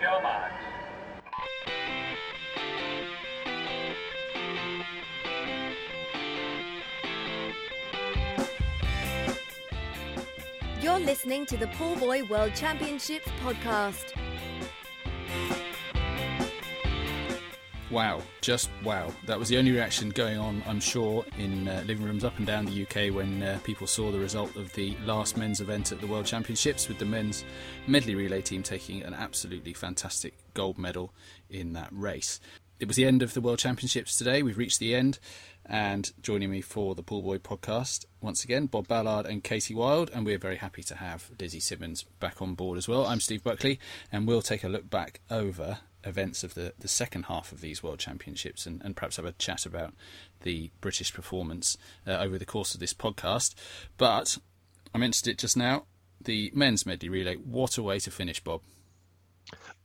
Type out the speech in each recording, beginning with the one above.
your. You're listening to the Pool Boy World Championships podcast. Wow, just wow. That was the only reaction going on, I'm sure, in uh, living rooms up and down the UK when uh, people saw the result of the last men's event at the World Championships, with the men's medley relay team taking an absolutely fantastic gold medal in that race. It was the end of the World Championships today. We've reached the end. And joining me for the Pool Boy podcast, once again, Bob Ballard and Katie Wild. And we're very happy to have Lizzie Simmonds back on board as well. I'm Steve Buckley, and we'll take a look back over events of the, the second half of these World Championships and, and perhaps have a chat about the British performance uh, over the course of this podcast. But I mentioned it just now the men's medley relay. What a way to finish, Bob.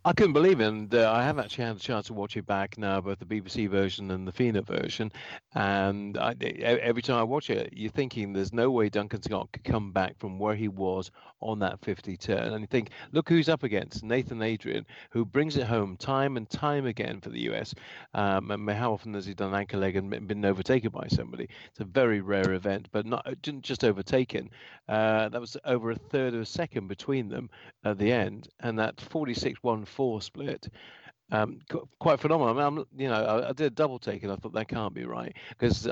I couldn't believe it, and uh, I have actually had a chance to watch it back now, both the BBC version and the FINA version. And I, every time I watch it, you're thinking there's no way Duncan Scott could come back from where he was on that 50 turn. And you think, look who's up against Nathan Adrian, who brings it home time and time again for the US. Um, and how often has he done anchor leg and been overtaken by somebody? It's a very rare event, but not just overtaken. Uh, that was over a third of a second between them at the end, and that 46 1 4 split. Um, quite phenomenal. I mean, I'm, you know, I, I, did a double take and I thought that can't be right because,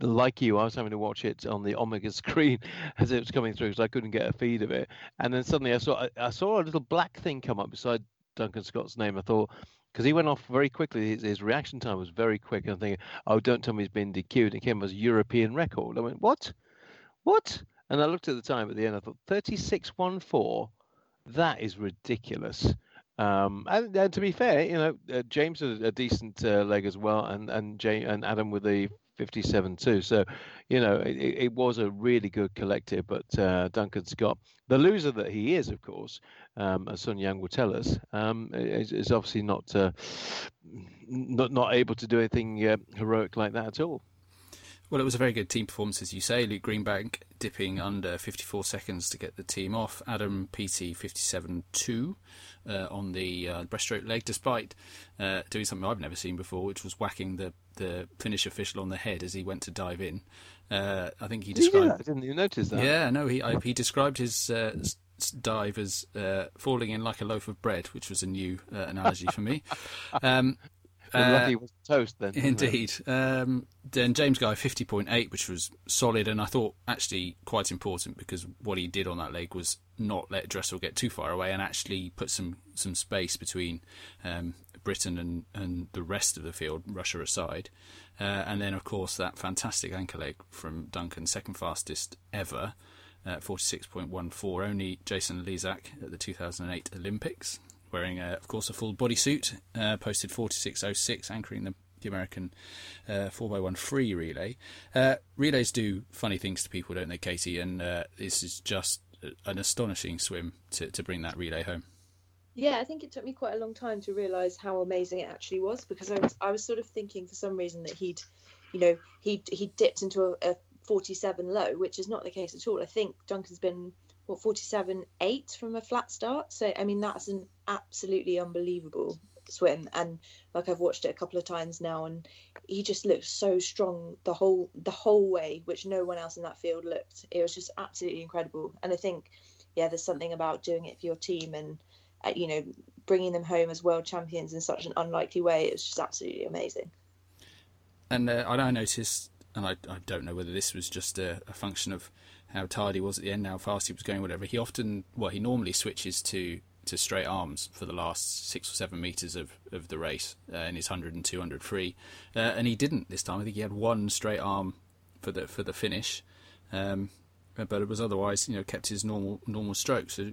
like you, I was having to watch it on the Omega screen as it was coming through because I couldn't get a feed of it. And then suddenly I saw I, I saw a little black thing come up beside Duncan Scott's name. I thought because he went off very quickly. His, his, reaction time was very quick. And I'm thinking, oh, don't tell me he's been DQ'd. It came as European record. I went, what? What? And I looked at the time at the end. I thought 36.14. That is ridiculous. Um, and, and, to be fair, you know, uh, James had a decent uh, leg as well, and and Jay, and Adam with the 57 too. So, you know, it, it was a really good collective. But uh, Duncan Scott, the loser that he is, of course, um, as Sun Yang will tell us, um, is, is, obviously not uh, not not able to do anything uh, heroic like that at all. Well, it was a very good team performance, as you say. Luke Greenbank dipping under 54 seconds to get the team off. Adam Peaty 57.2 uh, on the uh, breaststroke leg, despite uh, doing something I've never seen before, which was whacking the, the finish official on the head as he went to dive in. Uh, I think he described. Yeah, didn't you notice that? Yeah, no, he I, he described his uh, dive as uh, falling in like a loaf of bread, which was a new analogy for me. Um, uh, was toast then. Indeed. Um, then James Guy 50.8, which was solid, and I thought actually quite important because what he did on that leg was not let Dressel get too far away and actually put some, some space between um, Britain and, and the rest of the field, Russia aside. Uh, and then, of course, that fantastic anchor leg from Duncan, second fastest ever. Uh, 46.14, only Jason Lezak at the 2008 Olympics wearing, uh, of course, a full bodysuit, uh, posted 46.06, anchoring the, the American uh, 4x1 free relay. Uh, relays do funny things to people, don't they, Katie? And uh, this is just an astonishing swim to, to bring that relay home. Yeah, I think it took me quite a long time to realise how amazing it actually was because I was I was sort of thinking for some reason that he'd, you know, he he dipped into a, a 47 low, which is not the case at all. I think Duncan's been what 47 8 from a flat start so i mean that's an absolutely unbelievable swim and like i've watched it a couple of times now and he just looked so strong the whole the whole way which no one else in that field looked. It was just absolutely incredible. And i think yeah there's something about doing it for your team and uh, you know bringing them home as world champions in such an unlikely way it was just absolutely amazing. And uh, i noticed and I, I don't know whether this was just a, a function of how tired he was at the end, how fast he was going, whatever. He often, well, he normally switches to to straight arms for the last six or seven meters of, of the race uh, in his 100 and 200 free, uh, and he didn't this time. I think he had one straight arm for the for the finish, um, but it was otherwise, you know, kept his normal normal stroke. So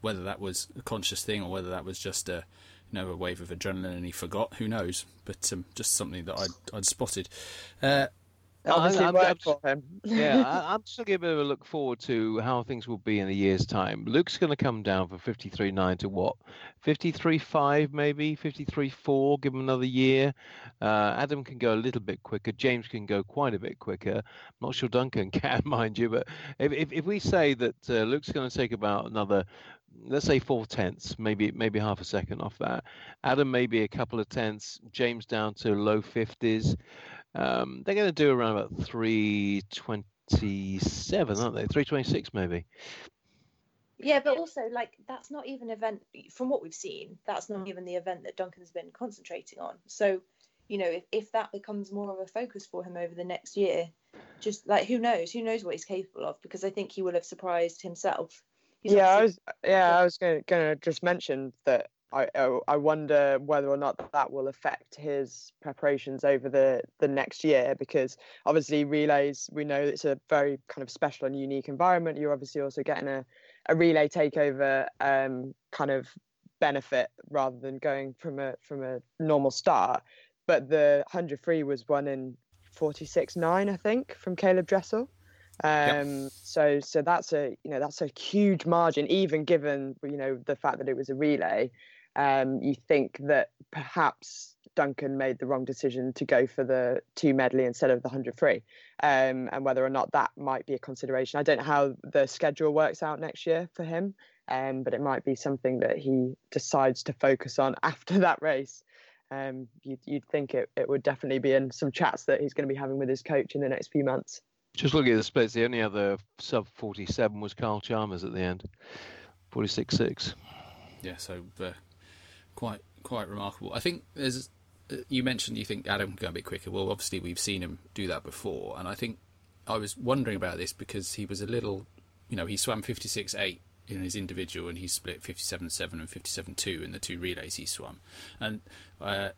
whether that was a conscious thing or whether that was just a you know a wave of adrenaline and he forgot, who knows? But um, just something that I'd, I'd spotted. Uh, Obviously I'm, worked for him. yeah, I, am just going to a bit of a look forward to how things will be in a year's time. Luke's going to come down from 53.9 to what? 53.5 maybe? 53.4, give him another year. Uh, Adam can go a little bit quicker. James can go quite a bit quicker. I'm not sure Duncan can, mind you, but if, if, if we say that uh, Luke's going to take about another let's say four tenths, maybe maybe half a second off that. Adam maybe a couple of tenths. James down to low fifties. Um, they're going to do around about three twenty-seven, aren't they? Three twenty-six, maybe. Yeah, but also like that's not even event from what we've seen. That's not even the event that Duncan's been concentrating on. So, you know, if, if that becomes more of a focus for him over the next year, just like who knows, who knows what he's capable of? Because I think he will have surprised himself. He's yeah, I was yeah, I was going to just mention that I I wonder whether or not that will affect his preparations over the the next year because obviously relays we know it's a very kind of special and unique environment. You're obviously also getting a a relay takeover um, kind of benefit rather than going from a from a normal start. But the hundred free was won in forty six nine, I think, from Caleb Dressel. Um, yep. So so that's a you know that's a huge margin, even given you know the fact that it was a relay. Um, you think that perhaps Duncan made the wrong decision to go for the two medley instead of the 100 free, um, and whether or not that might be a consideration. I don't know how the schedule works out next year for him, um, but it might be something that he decides to focus on after that race. Um, you'd, you'd think it, it would definitely be in some chats that he's going to be having with his coach in the next few months. Just looking at the splits, the only other sub 47 was Kyle Chalmers at the end, 46 6. Yeah, so uh, quite quite remarkable. I think there's you mentioned you think Adam can go a bit quicker. Well, obviously we've seen him do that before, and I think I was wondering about this because he was a little, you know, he swam fifty six eight in his individual, and he split fifty seven and 57.2 in the two relays he swam, and uh,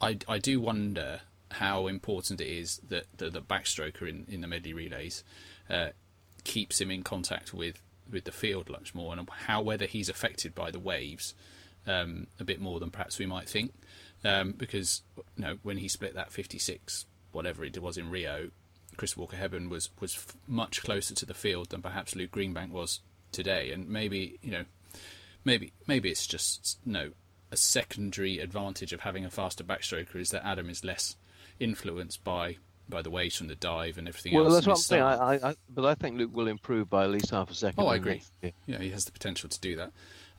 I I do wonder how important it is that the, the backstroker in, in the medley relays uh, keeps him in contact with, with the field much more, and how whether he's affected by the waves um, a bit more than perhaps we might think um, because you know when he split that 56 whatever it was in Rio, Chris Walker-Hebborn was was f- much closer to the field than perhaps Luke Greenbank was today, and maybe you know maybe maybe it's just you know a secondary advantage of having a faster backstroker is that Adam is less influenced by by the waves from the dive and everything well, else. Well, that's what I'm saying. I, I, but I think Luke will improve by at least half a second. Oh, I agree. Yeah, he has the potential to do that.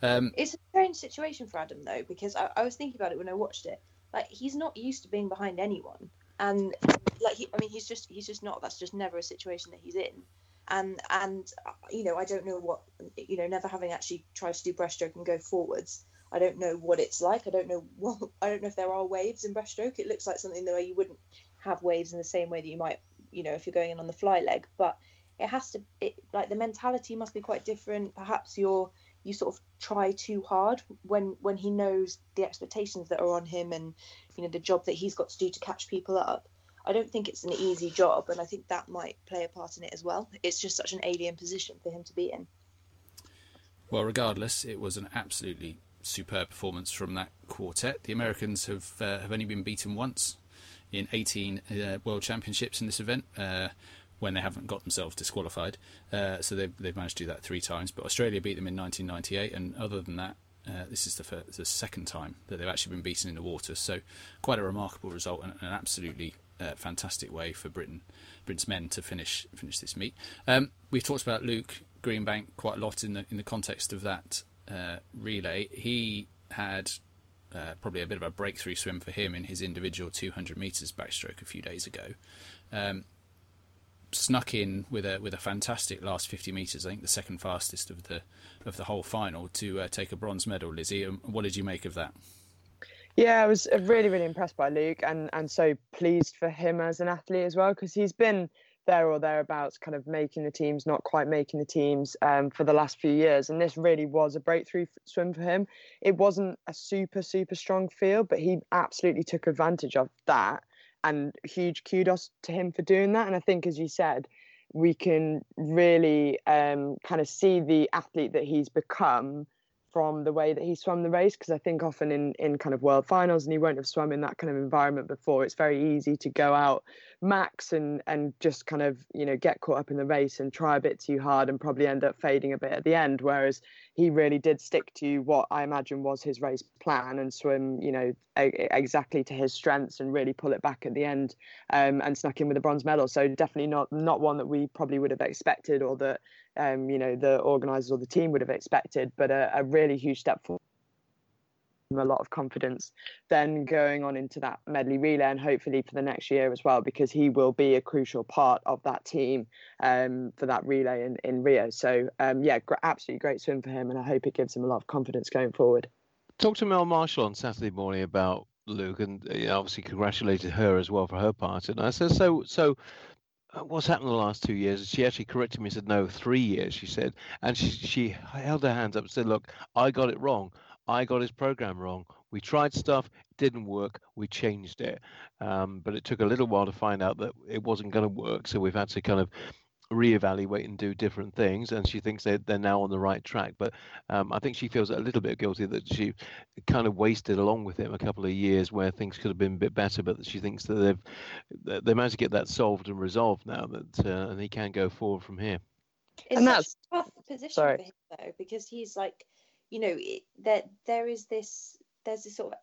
Um, it's a strange situation for Adam though, because I, I, was thinking about it when I watched it. Like he's not used to being behind anyone, and like he, I mean, he's just he's just not. That's just never a situation that he's in. And and you know, I don't know what you know. Never having actually tried to do breaststroke and go forwards, I don't know what it's like. I don't know. what I don't know if there are waves in breaststroke. It looks like something the way you wouldn't have waves in the same way that you might, you know, if you're going in on the fly leg. But it has to, it, like the mentality must be quite different. Perhaps you're you sort of try too hard when when he knows the expectations that are on him and you know the job that he's got to do to catch people up. I don't think it's an easy job and i think that might play a part in it as well. It's just such an alien position for him to be in. Well regardless it was an absolutely superb performance from that quartet. The americans have uh, have only been beaten once in 18 uh, world championships in this event. Uh, when they haven't got themselves disqualified. Uh, so they've, they've managed to do that three times. But Australia beat them in 1998, and other than that, uh, this is the, first, the second time that they've actually been beaten in the water. So quite a remarkable result and an absolutely uh, fantastic way for Britain, Britain's men to finish finish this meet. Um, we've talked about Luke Greenbank quite a lot in the in the context of that uh, relay. He had uh, probably a bit of a breakthrough swim for him in his individual 200 metres backstroke a few days ago. Um, snuck in with a with a fantastic last 50 meters. I think the second fastest of the of the whole final to uh, take a bronze medal. Lizzie, um, what did you make of that? Yeah, I was uh, really really impressed by Luke, and and so pleased for him as an athlete as well because he's been there or thereabouts, kind of making the teams, not quite making the teams um, for the last few years. And this really was a breakthrough swim for him. It wasn't a super, super strong field, but he absolutely took advantage of that and huge kudos to him for doing that. And I think, as you said, we can really um, kind of see the athlete that he's become from the way that he swam the race because I think often in in kind of world finals and he won't have swum in that kind of environment before it's very easy to go out max and and just kind of you know get caught up in the race and try a bit too hard and probably end up fading a bit at the end. Whereas he really did stick to what I imagine was his race plan and swim you know a- exactly to his strengths and really pull it back at the end um, and snuck in with a bronze medal. So definitely not not one that we probably would have expected or that um, you know the organisers or the team would have expected, but a, a really huge step forward a lot of confidence then going on into that medley relay and hopefully for the next year as well because he will be a crucial part of that team um, for that relay in, in rio. So um, yeah gr- absolutely great swim for him and i hope it gives him a lot of confidence going forward. Talk to mel marshall on saturday morning about luke and you obviously congratulated her as well for her part and i said so so uh, what's happened the last two years? She actually corrected me and said, no, three years, she said. And she, she held her hands up and said, look, I got it wrong. I got his program wrong. We tried stuff, it didn't work. We changed it, um, but it took a little while to find out that it wasn't going to work. So we've had to kind of reevaluate and do different things. And she thinks they're, they're now on the right track. But um, I think she feels a little bit guilty that she kind of wasted along with him a couple of years where things could have been a bit better. But she thinks that they've they managed to get that solved and resolved now, that uh, and he can go forward from here. It's and that's a tough position sorry. for him though, because he's like you know that there is this there's this sort of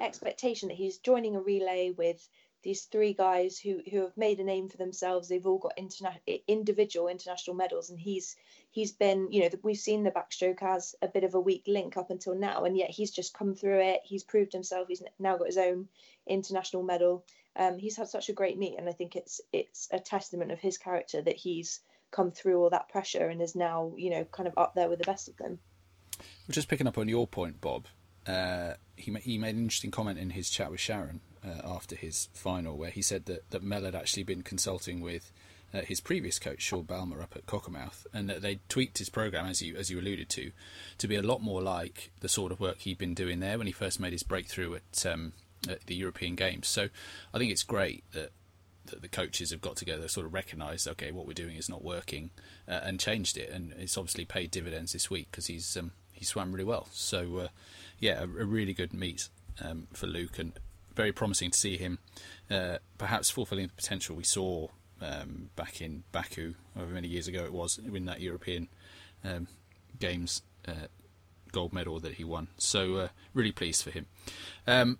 expectation that he's joining a relay with these three guys who who have made a name for themselves. They've all got interna- individual international medals and he's he's been you know we've seen the backstroke as a bit of a weak link up until now and yet he's just come through it. He's proved himself. He's now got his own international medal. Um, he's had such a great meet and i think it's it's a testament of his character that he's come through all that pressure and is now you know kind of up there with the best of them. Just picking up on your point, Bob. Uh, he he made an interesting comment in his chat with Sharon uh, after his final, where he said that that Mel had actually been consulting with uh, his previous coach, Shaun Balmer, up at Cockermouth, and that they tweaked his program, as you as you alluded to, to be a lot more like the sort of work he'd been doing there when he first made his breakthrough at, um, at the European Games. So I think it's great that that the coaches have got together, sort of recognised, okay, what we're doing is not working, uh, and changed it, and it's obviously paid dividends this week because he's um, he swam really well. So uh, yeah, a, a, really good meet um, for Luke, and very promising to see him uh, perhaps fulfilling the potential we saw um, back in Baku, however many years ago it was, in that European um, Games uh, gold medal that he won. So uh, really pleased for him. Um,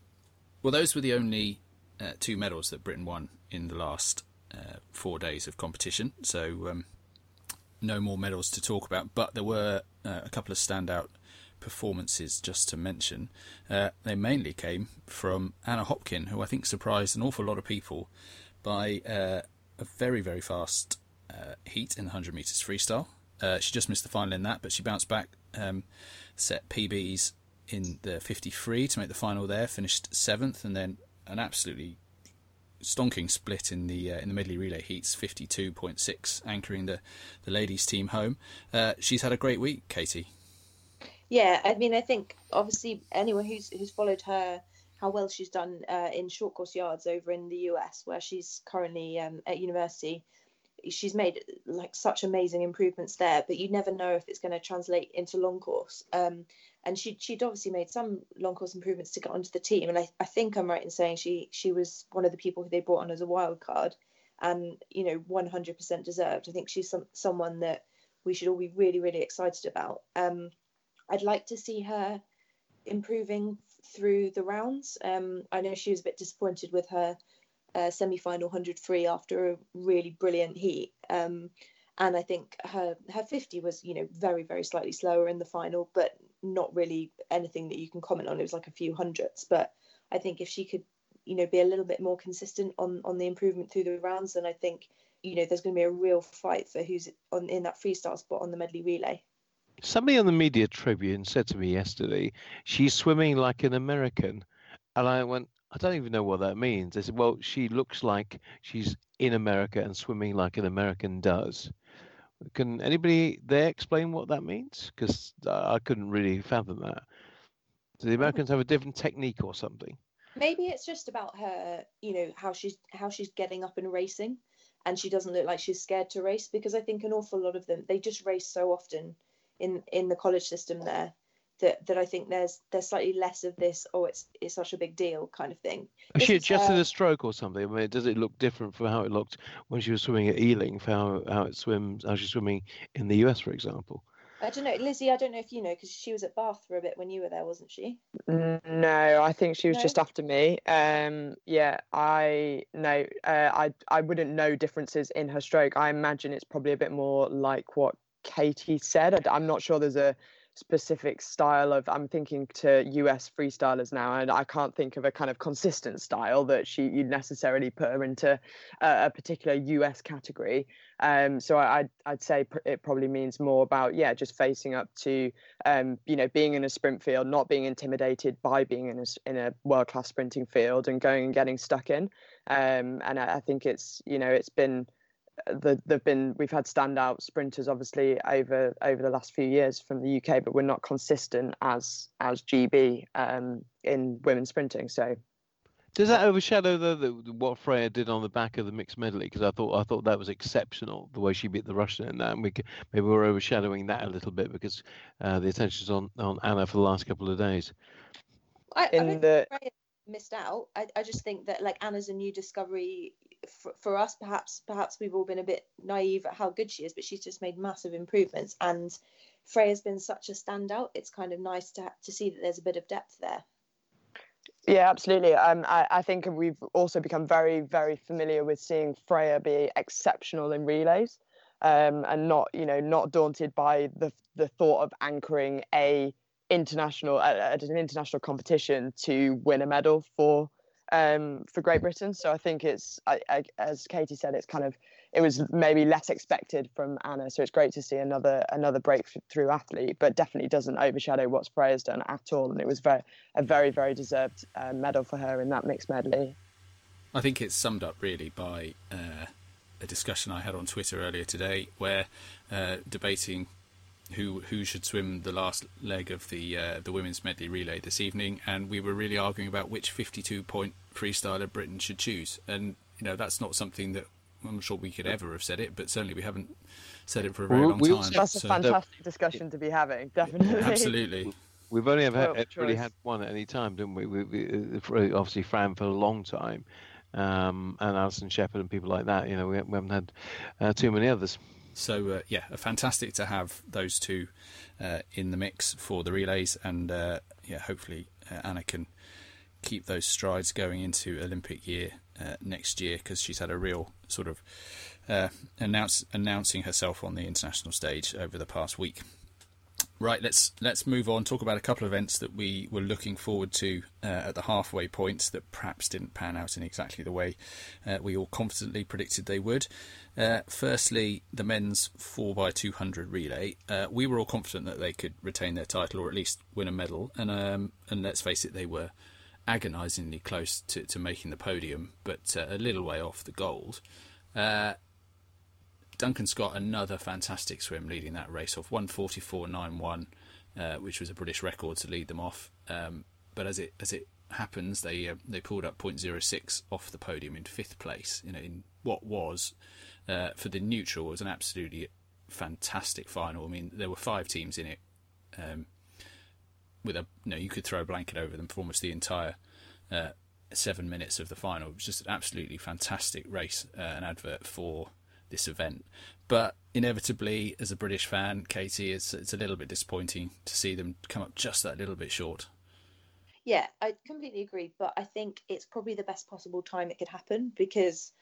well, those were the only uh, two medals that Britain won in the last uh, four days of competition. So um, no more medals to talk about, but there were uh, a couple of standout performances just to mention. Uh, they mainly came from Anna Hopkin, who I think surprised an awful lot of people by uh, a very, very fast uh, heat in the 100 metres freestyle. Uh, she just missed the final in that, but she bounced back, um, set PBs in the 53 to make the final there, finished seventh, and then an absolutely stonking split in the uh, in the medley relay heats, 52.6, anchoring the the ladies team home. Uh, she's had a great week, Katie. Yeah, I mean, I think obviously anyone who's who's followed her, how well she's done uh, in short course yards over in the US, where she's currently um, at university. She's made like such amazing improvements there, but you never know if it's going to translate into long course. Um, and she she'd obviously made some long course improvements to get onto the team. And I, I think I'm right in saying she she was one of the people who they brought on as a wild card, and you know 100% deserved. I think she's some someone that we should all be really really excited about. Um, I'd like to see her improving through the rounds. Um, I know she was a bit disappointed with her uh, semi-final 100 free after a really brilliant heat. Um, and I think her her 50 was you know very very slightly slower in the final, but not really anything that you can comment on. It was like a few hundreds, but I think if she could you know be a little bit more consistent on on the improvement through the rounds, then I think you know there's going to be a real fight for who's on in that freestyle spot on the medley relay. Somebody on the Media Tribune said to me yesterday, she's swimming like an American. And I went, I don't even know what that means. They said, well, she looks like she's in America and swimming like an American does. Can anybody there explain what that means? Because I couldn't really fathom that. Do the Americans have a different technique or something? Maybe it's just about her, you know, how she's how she's getting up and racing, and she doesn't look like she's scared to race. Because I think an awful lot of them they just race so often in in the college system there that that I think there's there's slightly less of this oh it's it's such a big deal kind of thing. Has she adjusted a stroke or something? I mean, does it look different from how it looked when she was swimming at Ealing for how, how it swims how she's swimming in the US, for example? I don't know, Lizzie. I don't know if you know because she was at Bath for a bit when you were there, wasn't she? No, I think she was no? just after me. Um, yeah, I no, uh, I I wouldn't know differences in her stroke. I imagine it's probably a bit more like what Katie said. I'm not sure there's a specific style of i'm thinking to us freestylers now and i can't think of a kind of consistent style that she you'd necessarily put her into a, a particular us category um, so I, would I'd say it probably means more about yeah just facing up to um, you know being in a sprint field not being intimidated by being in a, in a world class sprinting field and going and getting stuck in um, and I, I think it's you know it's been the, they've been we've had standout sprinters obviously over over the last few years from the UK, but we're not consistent as as GB um, in women's sprinting. So does that overshadow the, the, what Freya did on the back of the mixed medley? Because I thought I thought that was exceptional the way she beat the Russian in that, and we maybe we're overshadowing that a little bit because uh, the attention's on on Anna for the last couple of days. I, in I the Freya missed out. I, I just think that like Anna's a new discovery for, for us perhaps perhaps we've all been a bit naive at how good she is but she's just made massive improvements and freya's been such a standout it's kind of nice to to see that there's a bit of depth there yeah, absolutely. Um, I, I, think we've also become very, very familiar with seeing Freya be exceptional in relays, um, and not, you know, not daunted by the the thought of anchoring a international at an international competition to win a medal for um, for Great Britain. So I think it's, I, I, as Katie said, it's kind of it was maybe less expected from Anna. So it's great to see another another breakthrough athlete, but definitely doesn't overshadow what Freya's done at all. And it was very a very very deserved uh, medal for her in that mixed medley. I think it's summed up really by uh, a discussion I had on Twitter earlier today, where uh, debating who who should swim the last leg of the uh, the women's medley relay this evening, and we were really arguing about which 52 point freestyler Britain should choose. And you know that's not something that I'm sure we could ever have said it, but certainly we haven't said it for a very long time. That's a fantastic discussion to be having, definitely. Absolutely. We've only ever had, really had one at any time, didn't we? we, we obviously Fran for a long time, um, and Alison Sheppard and people like that. You know, we, we haven't had uh, too many others. So uh, yeah, fantastic to have those two uh, in the mix for the relays, and uh, yeah, hopefully uh, Anna can keep those strides going into Olympic year uh, next year because she's had a real sort of uh, announce, announcing herself on the international stage over the past week. Right, let's let's move on. Talk about a couple of events that we were looking forward to uh, at the halfway point that perhaps didn't pan out in exactly the way uh, we all confidently predicted they would. Uh, firstly, the men's 4x200 relay. Uh, we were all confident that they could retain their title or at least win a medal, and um, and let's face it, they were agonisingly close to, to making the podium, but uh, a little way off the gold. Duncan Scott, another fantastic swim leading that race off 144.91, uh, which was a British record to lead them off. Um, but as it as it happens, they uh, they pulled up 0.06 off the podium in fifth place. You know, in what was uh, for the neutral was an absolutely fantastic final. I mean, there were five teams in it. Um, with a you know, you could throw a blanket over them for almost the entire uh, seven minutes of the final. It was just an absolutely fantastic race, uh, an advert for this event. But inevitably, as a British fan, Katie, it's it's a little bit disappointing to see them come up just that little bit short. Yeah, I completely agree. But I think it's probably the best possible time it could happen because,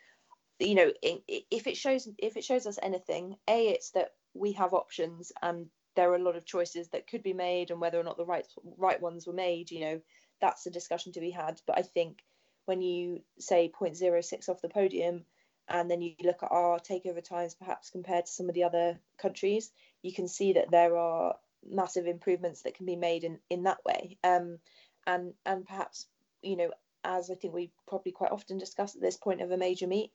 you know, if it shows if it shows us anything, a it's that we have options and there are a lot of choices that could be made, and whether or not the right right ones were made, you know, that's a discussion to be had. But I think when you say 0.06 off the podium and then you look at our takeover times perhaps compared to some of the other countries you can see that there are massive improvements that can be made in in that way. Um, and and perhaps you know as i think we probably quite often discuss at this point of a major meet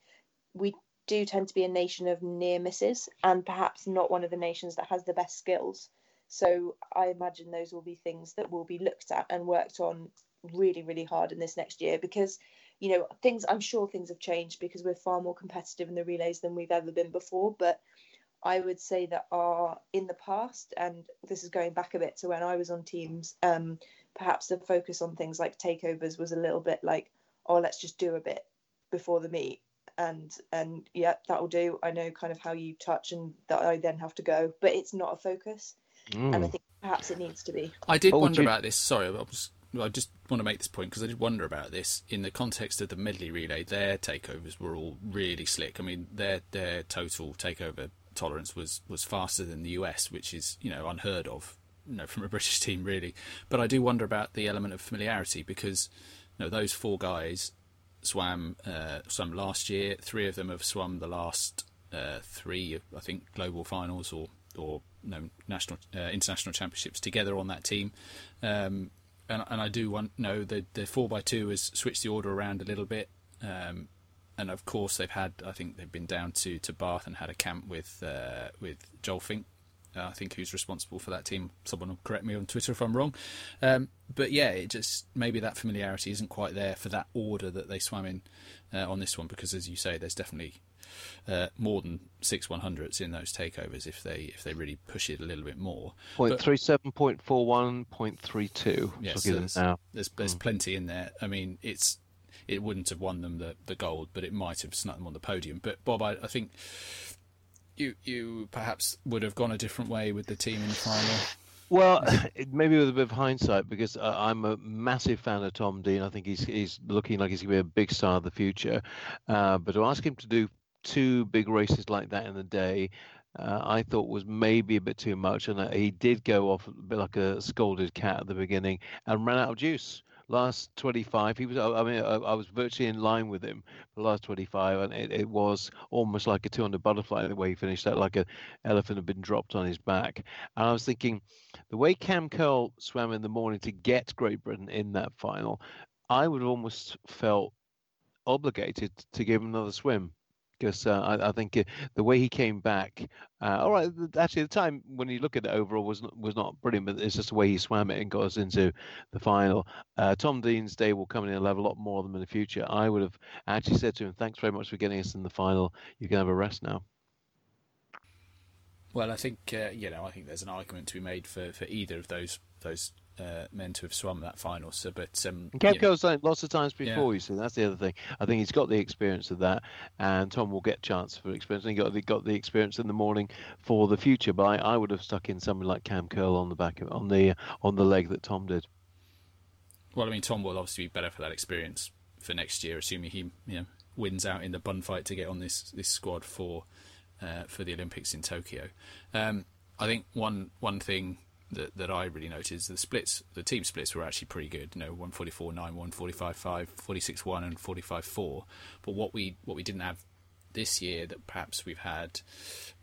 we do tend to be a nation of near misses and perhaps not one of the nations that has the best skills. So i imagine those will be things that will be looked at and worked on really really hard in this next year because you know things i'm sure things have changed because we're far more competitive in the relays than we've ever been before but i would say that our in the past and this is going back a bit to when i was on teams um, perhaps the focus on things like takeovers was a little bit like oh let's just do a bit before the meet. And and yeah that'll do. I know kind of how you touch and that i then have to go but it's not a focus. Mm. and i think perhaps it needs to be. I did wonder you... about this. Sorry i was I just want to make this point because I did wonder about this in the context of the medley relay. Their takeovers were all really slick. I mean, their their total takeover tolerance was was faster than the US, which is you know unheard of, you know, from a British team really. But I do wonder about the element of familiarity because you know those four guys swam uh, swam last year. Three of them have swum the last uh, three, I think, global finals or or no, national uh, international championships together on that team. Um, and, and I do want know the the four by two has switched the order around a little bit. Um, and of course they've had I think they've been down to, to Bath and had a camp with uh, with Joel Fink uh, I think who's responsible for that team. Someone will correct me on Twitter if I'm wrong. Um, but yeah, it just maybe that familiarity isn't quite there for that order that they swam in uh, on this one because, as you say, there's definitely uh, more than six 100s in those takeovers if they if they really push it a little bit more. Point three seven, point four one, point three two. Yes, there's, there's, there's mm. plenty in there. I mean, it's it wouldn't have won them the, the gold, but it might have snuck them on the podium. But Bob, I, I think you you perhaps would have gone a different way with the team in the final. Well, maybe with a bit of hindsight, because I'm a massive fan of Tom Dean. I think he's he's looking like he's going to be a big star of the future. Uh, but to ask him to do two big races like that in a day, uh, I thought was maybe a bit too much, and uh, he did go off a bit like a scolded cat at the beginning and ran out of juice. Last 25 he was i mean i, was virtually in line with him for the last 25 and it, it was almost like a 200 butterfly the way he finished that like an elephant had been dropped on his back. And i was thinking the way cam Kurle swam in the morning to get great britain in that final i would have almost felt obligated to give him another swim because uh, I, I, think uh, the way he came back, uh, all right, actually the time when you look at it overall was not, was not brilliant, but it's just the way he swam it and got us into the final. Uh, Tom Dean's day will come in and level a lot more of them in the future. I would have actually said to him, "Thanks very much for getting us in the final. You can have a rest now." Well, I think uh, you know, I think there's an argument to be made for, for either of those those uh, men to have swum that final. So, but um, Kev goes lots of times before. Yeah. You see, that's the other thing. I think he's got the experience of that, and Tom will get chance for experience. And he got the, got the experience in the morning for the future. But I, I would have stuck in someone like Cam Kurle on the back of, on the on the leg that Tom did. Well, I mean, Tom will obviously be better for that experience for next year, assuming he you know wins out in the bun fight to get on this this squad for uh, for the Olympics in Tokyo. Um, I think one one thing that, that I really noticed the splits, the team splits were actually pretty good. You know, 144 9, 145 5, 46 1, and 45 4. But what we what we didn't have this year that perhaps we've had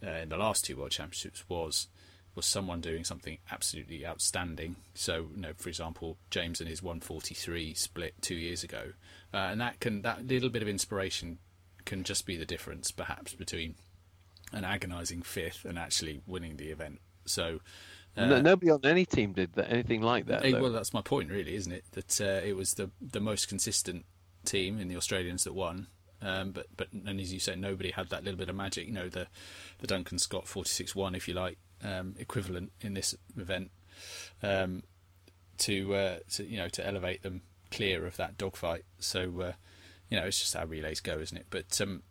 uh, in the last two World Championships was was someone doing something absolutely outstanding. So, you know, for example, James and his 143 split two years ago, uh, and that can that little bit of inspiration can just be the difference, perhaps, between an agonising fifth and actually winning the event. So, uh, no, nobody on any team did that, anything like that. well, that's my point, really, isn't it? That uh, it was the the most consistent team in the Australians that won. Um, but but and as you say, nobody had that little bit of magic. You know, the the Duncan Scott forty six one, if you like, um, equivalent in this event um, to uh, to you know to elevate them clear of that dogfight. So uh, you know, it's just how relays go, isn't it? But um,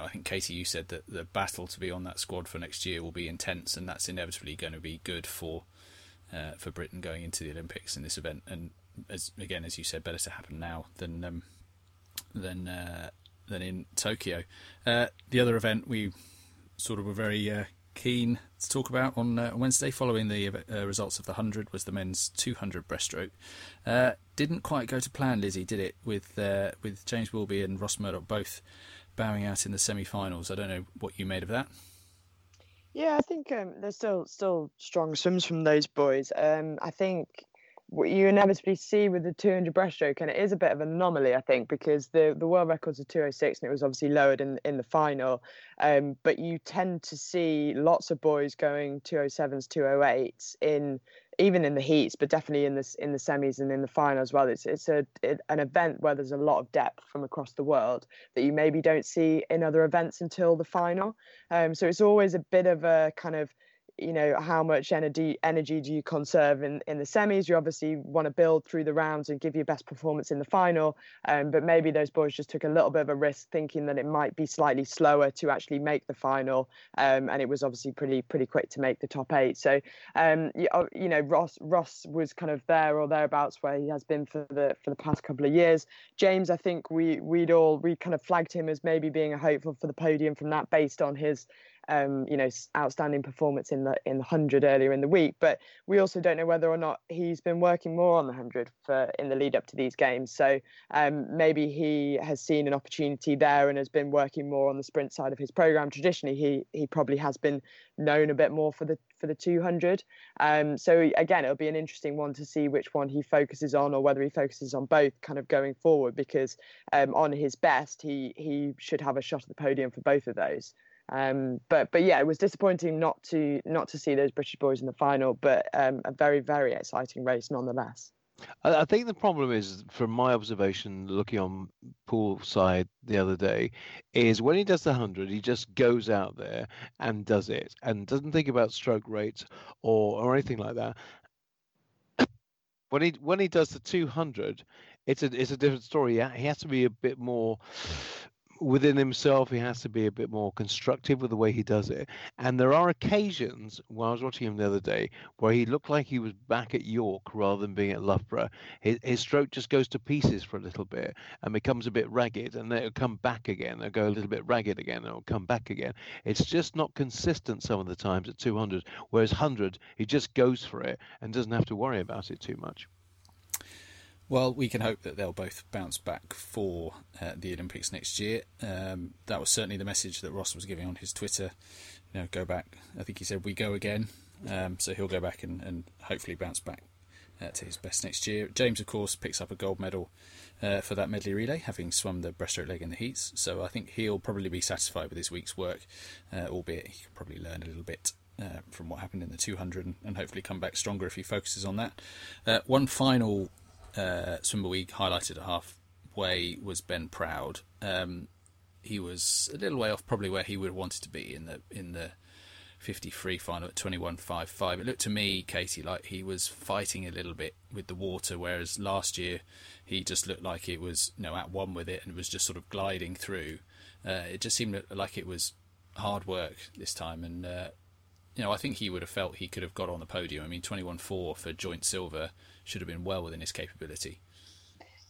I think Katie, you said that the battle to be on that squad for next year will be intense, and that's inevitably going to be good for uh, for Britain going into the Olympics in this event. And as again, as you said, better to happen now than um, than uh, than in Tokyo. Uh, the other event we sort of were very uh, keen to talk about on uh, Wednesday, following the uh, results of the hundred, was the men's 200 breaststroke. didn't quite go to plan, Lizzie, did it? With with James Wilby and Ross Murdoch both bowing out in the semi-finals. I don't know what you made of that. Yeah, I think um, there's still still strong swims from those boys. Um, I think what you inevitably see with the 200 breaststroke, and it is a bit of an anomaly, I think, because the the world record's are 206 and it was obviously lowered in in the final. Um, but you tend to see lots of boys going 207s, 208s in even in the heats, but definitely in this in the semis and in the final as well. It's it's a it, an event where there's a lot of depth from across the world that you maybe don't see in other events until the final. Um, so it's always a bit of a kind of you know how much energy energy do you conserve in in the semis? You obviously want to build through the rounds and give your best performance in the final um, but maybe those boys just took a little bit of a risk thinking that it might be slightly slower to actually make the final um, and it was obviously pretty pretty quick to make the top eight. So um, you, uh, you know Ross Ross was kind of there or thereabouts where he has been for the for the past couple of years. James I think we we'd all we kind of flagged him as maybe being a hopeful for the podium from that based on his um, you know, outstanding performance in the in the hundred earlier in the week. But we also don't know whether or not he's been working more on the hundred for in the lead up to these games. So um, maybe he has seen an opportunity there and has been working more on the sprint side of his program. Traditionally, he he probably has been known a bit more for the for the 200. Um, so again, it'll be an interesting one to see which one he focuses on, or whether he focuses on both, kind of going forward. Because um, on his best, he he should have a shot at the podium for both of those. Um, but but yeah, it was disappointing not to not to see those British boys in the final, but um, a very very exciting race nonetheless. I think the problem is, from my observation, looking on Paul's side the other day, is when he does the hundred, he just goes out there and does it, and doesn't think about stroke rates or or anything like that. when he when he does the two hundred, it's a it's a different story. He has to be a bit more within himself, he has to be a bit more constructive with the way he does it. And there are occasions, when I was watching him the other day, where he looked like he was back at York rather than being at Loughborough. His, his stroke just goes to pieces for a little bit and becomes a bit ragged, and then it'll come back again. It'll go a little bit ragged again, and it'll come back again. It's just not consistent some of the times at 200, whereas 100, he just goes for it and doesn't have to worry about it too much. Well, we can hope that they'll both bounce back for uh, the Olympics next year. Um, that was certainly the message that Ross was giving on his Twitter. You know, go back. I think he said we go again. Um, so he'll go back and, and hopefully bounce back uh, to his best next year. James, of course, picks up a gold medal uh, for that medley relay, having swum the breaststroke leg in the heats. So I think he'll probably be satisfied with his week's work, uh, albeit he can probably learn a little bit uh, from what happened in the 200 and, hopefully come back stronger if he focuses on that. Uh, one final uh, Swimmer we highlighted at halfway was Ben Proud. Um, he was a little way off, probably where he would have wanted to be in the in the 53 final at 21.55. It looked to me, Katie, like he was fighting a little bit with the water, whereas last year he just looked like it was you know at one with it and was just sort of gliding through. Uh, it just seemed like it was hard work this time, and uh, you know I think he would have felt he could have got on the podium. I mean, 21.4 for joint silver should have been well within his capability.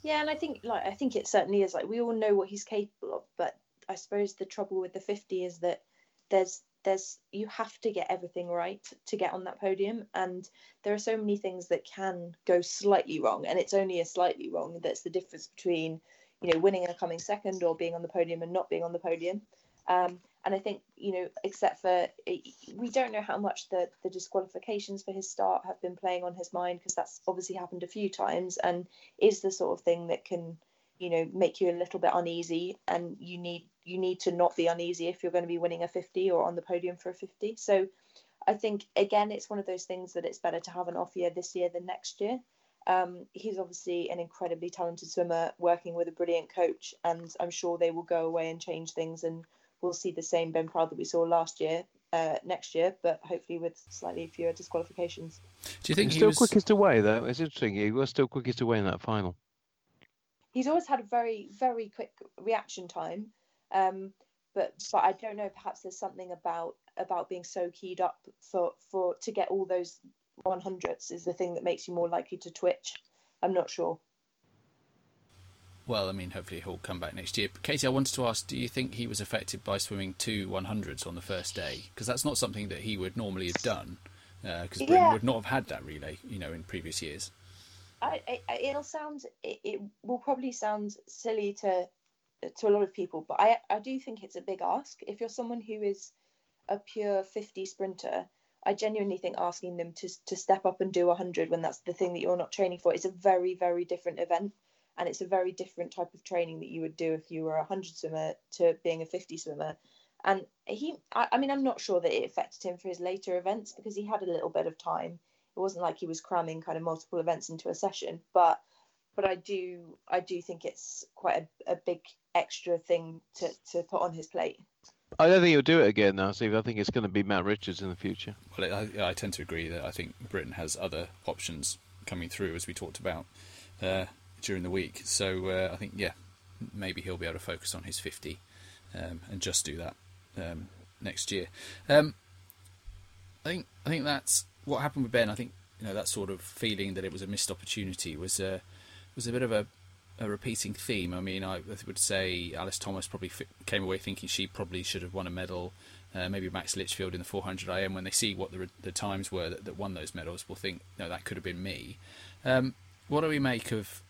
Yeah, and I think like I think it certainly is. Like we all know what he's capable of, but I suppose the trouble with the 50 is that there's there's you have to get everything right to get on that podium and there are so many things that can go slightly wrong and it's only a slightly wrong that's the difference between you know winning and coming second or being on the podium and not being on the podium um, and I think you know, except for we don't know how much the the disqualifications for his start have been playing on his mind because that's obviously happened a few times and is the sort of thing that can you know make you a little bit uneasy. And you need you need to not be uneasy if you're going to be winning a 50 or on the podium for a 50 so i think again it's one of those things that it's better to have an off year this year than next year. Um, he's obviously an incredibly talented swimmer working with a brilliant coach and i'm sure they will go away and change things and we'll see the same Ben Proud that we saw last year uh, next year, but hopefully with slightly fewer disqualifications. Do you think he's he still was... quickest away though? It's interesting. He was still quickest away in that final. He's always had a very very quick reaction time, um, but but I don't know. Perhaps there's something about about being so keyed up for for to get all those 100s is the thing that makes you more likely to twitch. I'm not sure. Well, I mean, hopefully he'll come back next year. But Katie, I wanted to ask: Do you think he was affected by swimming two 100s on the first day? Because that's not something that he would normally have done. Because uh, Britain yeah. would not have had that relay, you know, in previous years. I, I, it'll sound. It, it will probably sound silly to to a lot of people, but I I do think it's a big ask. If you're someone who is a pure 50 sprinter, I genuinely think asking them to to step up and do 100 when that's the thing that you're not training for is a very very different event and it's a very different type of training that you would do if you were a 100 swimmer to being a 50 swimmer and he I, I, mean i'm not sure that it affected him for his later events because he had a little bit of time it wasn't like he was cramming kind of multiple events into a session but but i do i do think it's quite a, a big extra thing to to put on his plate I don't think he'll do it again now, Steve. I think it's going to be Matt Richards in the future. Well, I, I tend to agree that I think Britain has other options coming through, as we talked about. Uh, during the week. So uh, I think, yeah, maybe he'll be able to focus on his 50 um, and just do that um, next year. Um, I think I think that's what happened with Ben. I think you know that sort of feeling that it was a missed opportunity was uh, was a bit of a, a repeating theme. I mean, I would say Alys Thomas probably came away thinking she probably should have won a medal. uh, maybe Max Litchfield in the 400 IM, when they see what the, the times were that, that won those medals, will think, no, that could have been me. Um, what do we make of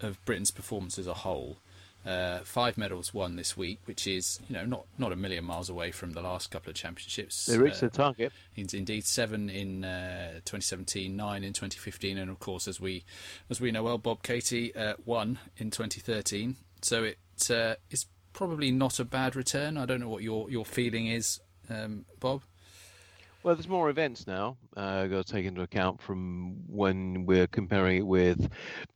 of Britain's performance as a whole? Uh, five medals won this week, which is you know not not a million miles away from the last couple of championships. They reached uh, the target. Indeed, seven in uh, 2017, nine in 2015, and of course, as we as we know well, Bob Katie uh, won in 2013. So it uh, is probably not a bad return. I don't know what your your feeling is, um, Bob. Well, there's more events now. Uh, got to take into account from when we're comparing it with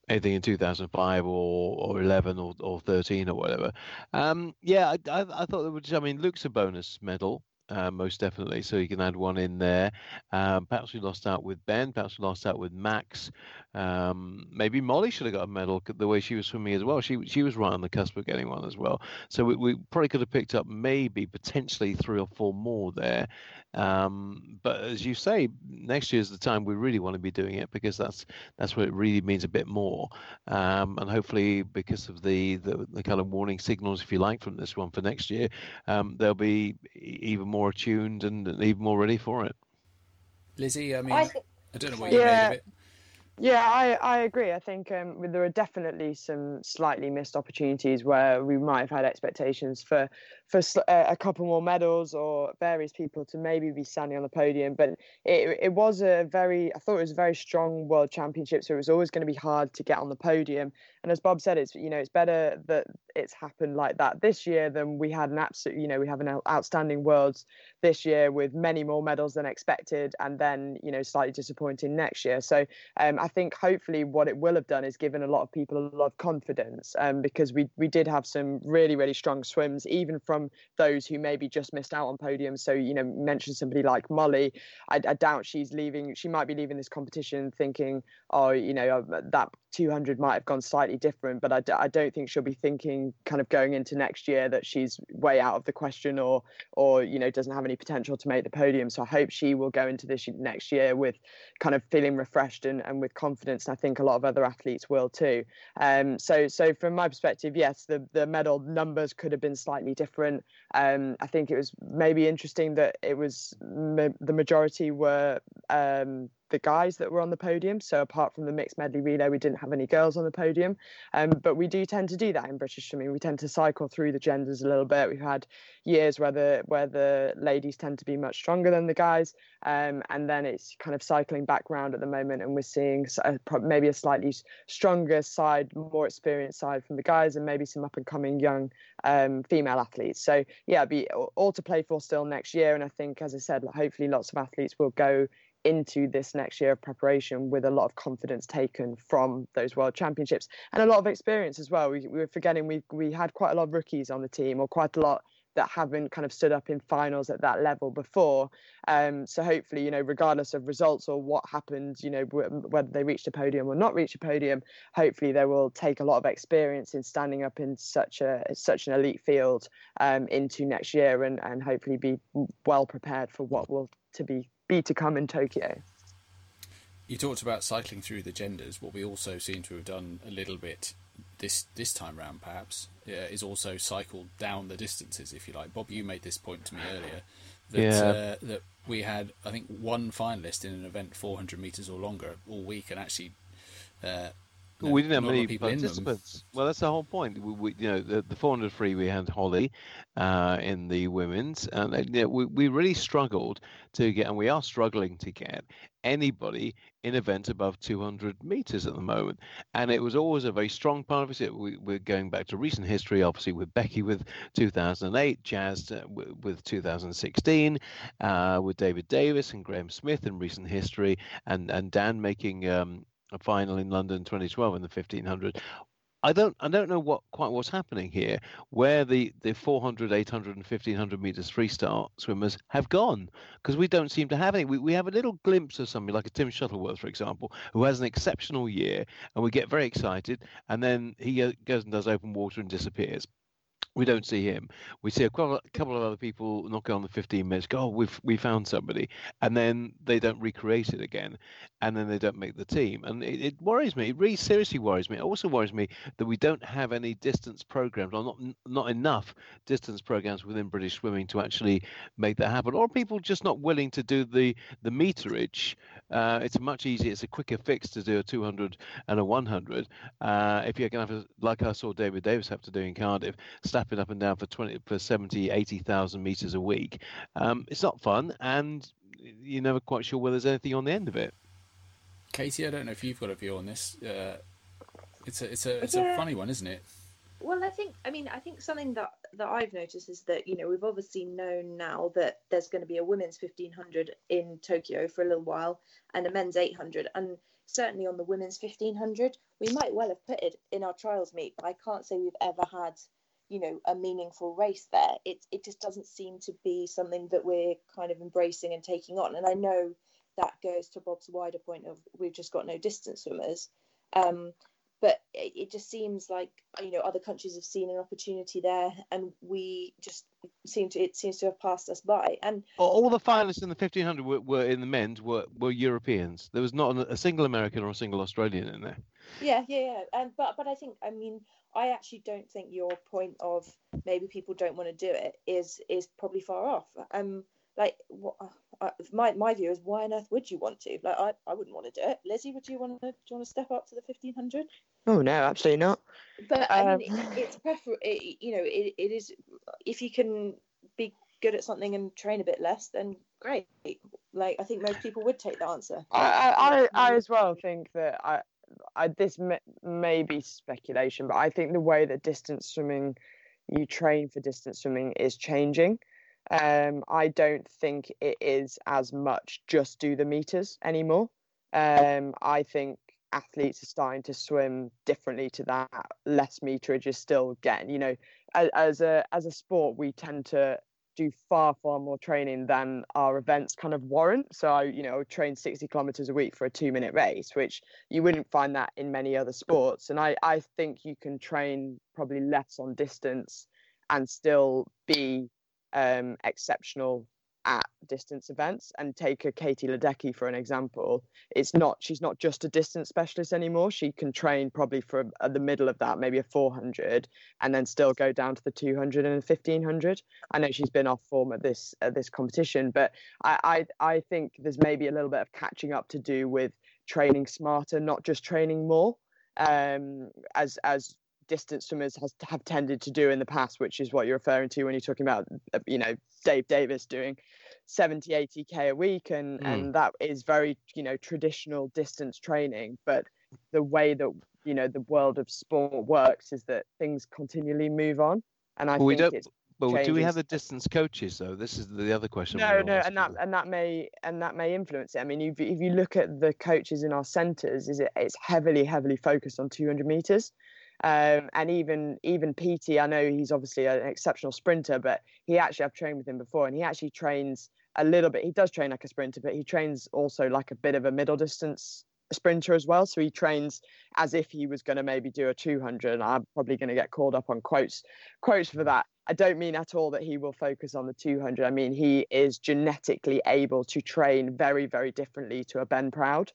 anything in 2005 or, or 11 or, or 13 or whatever. Um, yeah, I, I, I thought it would. I mean, Luke's a bonus medal. Uh, most definitely. So you can add one in there. Um, perhaps we lost out with Ben. Perhaps we lost out with Max. Um, maybe Molly should have got a medal the way she was swimming as well. She she was right on the cusp of getting one as well. So we, we probably could have picked up maybe potentially three or four more there. Um, but as you say, next year is the time we really want to be doing it because that's that's where it really means a bit more. Um, and hopefully, because of the, the, the kind of warning signals, if you like, from this one for next year, um, they'll be even more attuned and even more ready for it. Lizzie, I mean, I I, don't know what you made Yeah. of it. Yeah, I, I agree. I think um, there are definitely some slightly missed opportunities where we might have had expectations for for uh, a couple more medals or various people to maybe be standing on the podium. But it it was a very I thought it was a very strong World Championship, so it was always going to be hard to get on the podium. And as Bob said, it's you know it's better that it's happened like that this year than we had an absolute you know we have an outstanding Worlds this year with many more medals than expected, and then you know slightly disappointing next year. So um, I think hopefully what it will have done is given a lot of people a lot of confidence um, because we we did have some really really strong swims even from those who maybe just missed out on podiums. So you know mention somebody like Molly, I, I doubt she's leaving. She might be leaving this competition thinking, oh you know uh, that 200 might have gone slightly different, but I, d- I don't think she'll be thinking kind of going into next year that she's way out of the question or or you know doesn't have any potential to make the podium. So I hope she will go into this next year with kind of feeling refreshed and, and with confidence. And I think a lot of other athletes will too. Um, so so from my perspective, yes, the the medal numbers could have been slightly different. Um, I think it was maybe interesting that it was ma- the majority were um, the guys that were on the podium. So apart from the mixed medley relay, we didn't have any girls on the podium. Um, but we do tend to do that in British swimming. We tend to cycle through the genders a little bit. We've had years where the where the ladies tend to be much stronger than the guys, um, and then it's kind of cycling back round at the moment, and we're seeing a, pro- maybe a slightly stronger side, more experienced side from the guys, and maybe some up and coming young um, female athletes. So yeah, be all to play for still next year, and I think, as I said, hopefully lots of athletes will go into this next year of preparation with a lot of confidence taken from those world championships and a lot of experience as well. We, we were forgetting we we had quite a lot of rookies on the team, or quite a lot that haven't kind of stood up in finals at that level before. Um, so hopefully, you know, regardless of results or what happened, you know, wh- whether they reached a podium or not reach a podium, hopefully they will take a lot of experience in standing up in such a such an elite field um, into next year, and and hopefully be well prepared for what will to be be to come in Tokyo. You talked about cycling through the genders. What we also seem to have done a little bit this this time round, perhaps, uh, is also cycled down the distances, if you like. Bob, you made this point to me earlier that Yeah. uh, that we had, I think, one finalist in an event 400 meters or longer all week, and actually. Uh, no- we didn't have not a lot many of people in them. participants. Well, that's the whole point. We, we, you know, the, the 400 free, we had Holly uh, in the women's, and uh, you know, we, we really struggled to get, and we are struggling to get anybody in events above 200 meters at the moment. And it was always a very strong part of it. We, we're going back to recent history, obviously, with Becky with 2008, Jazz uh, w- with 2016, uh, with David Davies and Graham Smith in recent history, and, and Dan making. Um, a final in London 2012 in the 1500. I don't I don't know what quite what's happening here, where the, the 400, 800, and 1500 meters freestyle swimmers have gone, because we don't seem to have any. We, we have a little glimpse of somebody like a Tim Shuttleworth, for example, who has an exceptional year, and we get very excited, and then he uh, goes and does open water and disappears. We don't see him. We see a couple of other people knocking on the 15 minutes. Go, oh, we've we found somebody, and then they don't recreate it again, and then they don't make the team. And it, it worries me. It really seriously worries me. It also worries me that we don't have any distance programs, or not not enough distance programs within British swimming to actually make that happen. Or people just not willing to do the the meterage. Uh, it's much easier. It's a quicker fix to do a 200 and a 100. Uh, if you're going to have, to, like I saw David Davies have to do in Cardiff, stapping up and down for 20 for 70, 80,000 meters a week. Um, it's not fun, and you're never quite sure whether there's anything on the end of it. Katie, I don't know if you've got a view on this. Uh, it's a it's a it's yeah. a funny one, isn't it? Well, I think I mean I think something that that I've noticed is that you know we've obviously known now that there's going to be a women's 1500 in Tokyo for a little while and a men's 800 and certainly on the women's 1500 we might well have put it in our trials meet but I can't say we've ever had you know a meaningful race there it it just doesn't seem to be something that we're kind of embracing and taking on. And I know that goes to Bob's wider point of we've just got no distance swimmers. Um, but it, it, just seems like you know other countries have seen an opportunity there and we just seem to it seems to have passed us by. And all the finalists in the 1500 were, were in the men's were, were europeans. There was not a single american or a single australian in there. Yeah yeah yeah. And but but i think i mean i actually don't think your point of maybe people don't want to do it is is probably far off. Um like what uh, my my view is why on earth would you want to? Like I, I wouldn't want to do it. Lizzie would you want to do you want to step up to the 1500 oh no absolutely not. But um... I mean, it, it's prefer it, you know it, it is if you can be good at something and train a bit less then great. Like I think most people would take the answer. I I, I as well think that I I, this may, may be speculation, but I think the way that distance swimming, you train for distance swimming, is changing. Um, I don't think it is as much just do the meters anymore. Um, I think athletes are starting to swim differently to that. Less meterage is still getting, you know, as, as a as a sport, we tend to do far far more training than our events kind of warrant so i you know train 60 kilometers a week for a two minute race which you wouldn't find that in many other sports and i i think you can train probably less on distance and still be um, exceptional at distance events. And take a Katie Ledecky for an example. It's not she's not just a distance specialist anymore. She can train probably for the middle of that maybe a 400 and then still go down to the 200 and 1500 I know she's been off form at this at this competition but I, I I think there's maybe a little bit of catching up to do with training smarter not just training more um as as distance swimmers has have tended to do in the past, which is what you're referring to when you're talking about, uh, you know, Dave Davies doing 70, 80k a week, and mm. and that is very, you know, traditional distance training. But the way that you know the world of sport works is that things continually move on, and I well, think it's but do we have the distance coaches though? This is the other question. No, no, and that and that may and that may influence it. I mean, if if you look at the coaches in our centres, is it it's heavily heavily focused on 200 meters, um, and even even PT, I know he's obviously an exceptional sprinter, but he actually I've trained with him before, and he actually trains a little bit. He does train like a sprinter, but he trains also like a bit of a middle distance sprinter as well. So he trains as if he was going to maybe do a 200. And I'm probably going to get called up on quotes quotes for that. I don't mean at all that he will focus on the 200. I mean he is genetically able to train very very differently to a Ben Proud.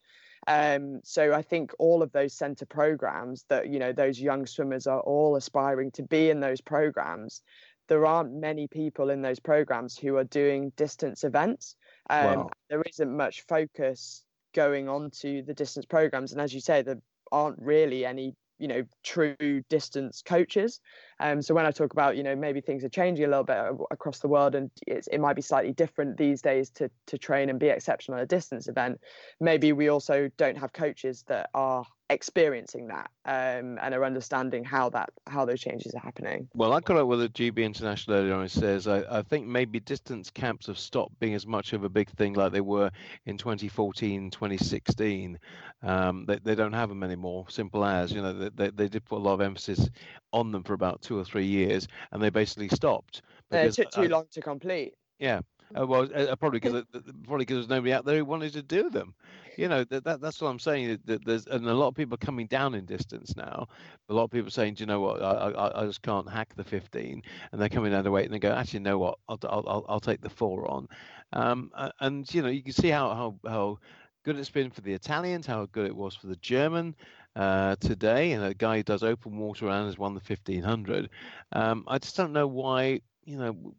Um, so I think all of those centre programs that you know those young swimmers are all aspiring to be in those programs. There aren't many people in those programs who are doing distance events. Um, wow. There isn't much focus going on to the distance programs, and as you say, there aren't really any you know true distance coaches um, so when i talk about you know maybe things are changing a little bit across the world and it might be slightly different these days to to train and be exceptional at a distance event maybe we also don't have coaches that are experiencing that um, and are understanding how that how those changes are happening. Well, I caught up with the GB International earlier on. It says I, I think maybe distance camps have stopped being as much of a big thing like they were in 2014, 2016. Um, they, they don't have them anymore. Simple as you know, they, they did put a lot of emphasis on them for about two or three years, and they basically stopped. Because, it took too uh, long to complete. Yeah. Uh, well, uh, probably because probably because there's nobody out there who wanted to do them. you know that, that that's what I'm saying. That there's and a lot of people are coming down in distance now. A lot of people are saying, do you know what? I, I, I just can't hack the 15, and they're coming down the weight and they go, actually, you know what? I'll I'll I'll take the four on. Um, and you know you can see how how how good it's been for the Italians, how good it was for the German uh, today, and a guy who does open water and has won the 1500. Um, I just don't know why you know,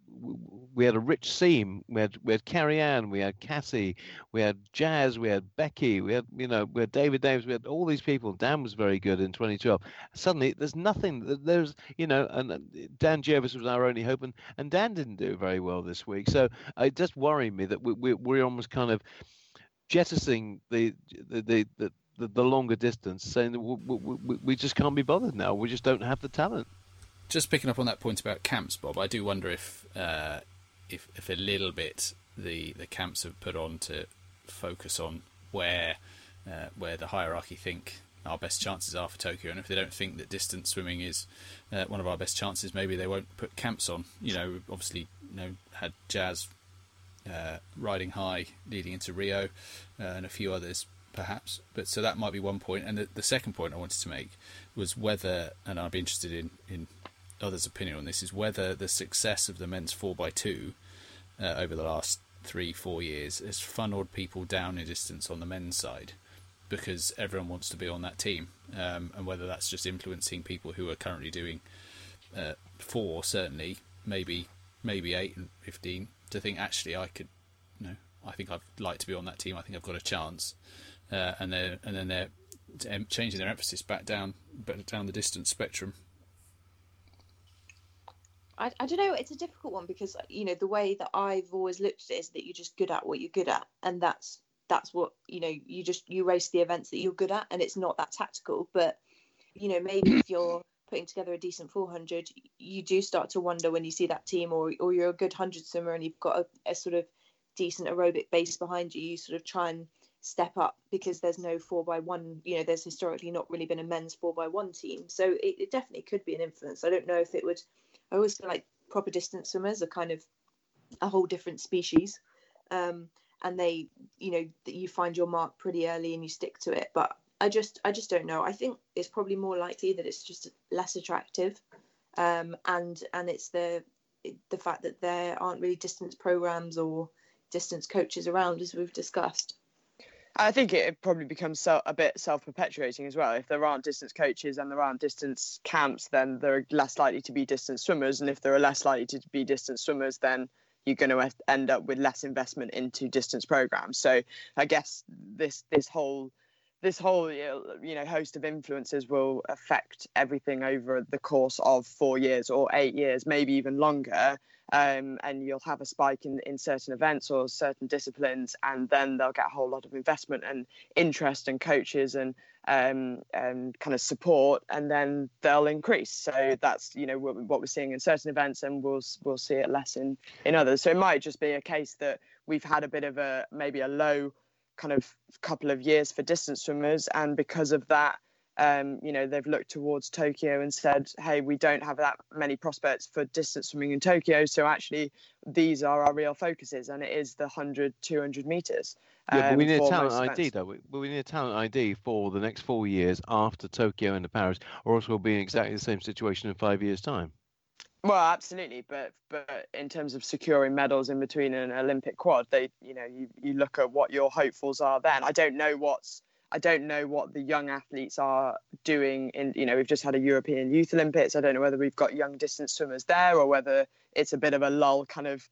we had a rich seam. We had we had Keri Ann, we had Cassie, we had Jazz, we had Becky, we had you know we had David Davies, we had all these people. Dan was very good in 2012. Suddenly, there's nothing. There's you know, and Dan Jervis was our only hope, and, and Dan didn't do very well this week. So it just worried me that we, we we're almost kind of jettisoning the the the, the the, the longer distance, saying that we, we, we just can't be bothered now. We just don't have the talent just picking up on that point about camps, Bob, I do wonder if uh, if if a little bit the the camps have put on to focus on where uh, where the hierarchy think our best chances are for Tokyo, and if they don't think that distance swimming is uh, one of our best chances, maybe they won't put camps on. You know, obviously, you know, had Jazz uh, riding high leading into Rio, uh, and a few others perhaps. But so that might be one point. And the, the second point I wanted to make was whether, and I'd be interested in in others' opinion on this is whether the success of the men's 4x2 uh, over the last three, four years has funneled people down in distance on the men's side because everyone wants to be on that team, um, and whether that's just influencing people who are currently doing uh, four, certainly, maybe maybe eight and fifteen, to think actually I could, you know, I think I'd like to be on that team. I think I've got a chance, uh, and they and then they're changing their emphasis back down, back down the distance spectrum I, I don't know. It's a difficult one because you know the way that I've always looked at it is that you're just good at what you're good at, and that's that's what you know. You just you race the events that you're good at, and it's not that tactical. But you know maybe if you're putting together a decent 400, you do start to wonder when you see that team, or or you're a good hundred swimmer and you've got a, a sort of decent aerobic base behind you. You sort of try and step up because there's no four by one you know there's historically not really been a men's four by one team so it, it, definitely could be an influence i don't know if it would I always feel like proper distance swimmers are kind of a whole different species. Um, and they, you know, that you find your mark pretty early and you stick to it. But I just, I just don't know. I think it's probably more likely that it's just less attractive, um, and and it's the the fact that there aren't really distance programs or distance coaches around, as we've discussed. I think it probably becomes so, a bit self-perpetuating as well. If there aren't distance coaches and there aren't distance camps, then there are less likely to be distance swimmers, and if there are less likely to be distance swimmers, then you're going to end up with less investment into distance programs. So I guess this this whole this whole you know host of influences will affect everything over the course of four years or eight years, maybe even longer um, and you'll have a spike in, in certain events or certain disciplines, and then they'll get a whole lot of investment and interest and coaches and um, and kind of support, and then they'll increase. So that's you know what, what we're seeing in certain events, and we'll we'll see it less in in others. So it might just be a case that we've had a bit of a maybe a low kind of couple of years for distance swimmers, and because of that um, you know, they've looked towards Tokyo and said, hey, we don't have that many prospects for distance swimming in Tokyo. So actually, these are our real focuses, and it is the 100, 200 meters. Um, yeah, but we um, need a talent ID, though. We, we need a talent ID for the next four years after Tokyo and the Paris, or else we'll be in exactly the same situation in five years' time. Well, absolutely, but but in terms of securing medals in between an Olympic quad, they you know you, you look at what your hopefuls are. Then I don't know what's I don't know what the young athletes are doing. In you know, we've just had a European Youth Olympics. I don't know whether we've got young distance swimmers there or whether it's a bit of a lull, kind of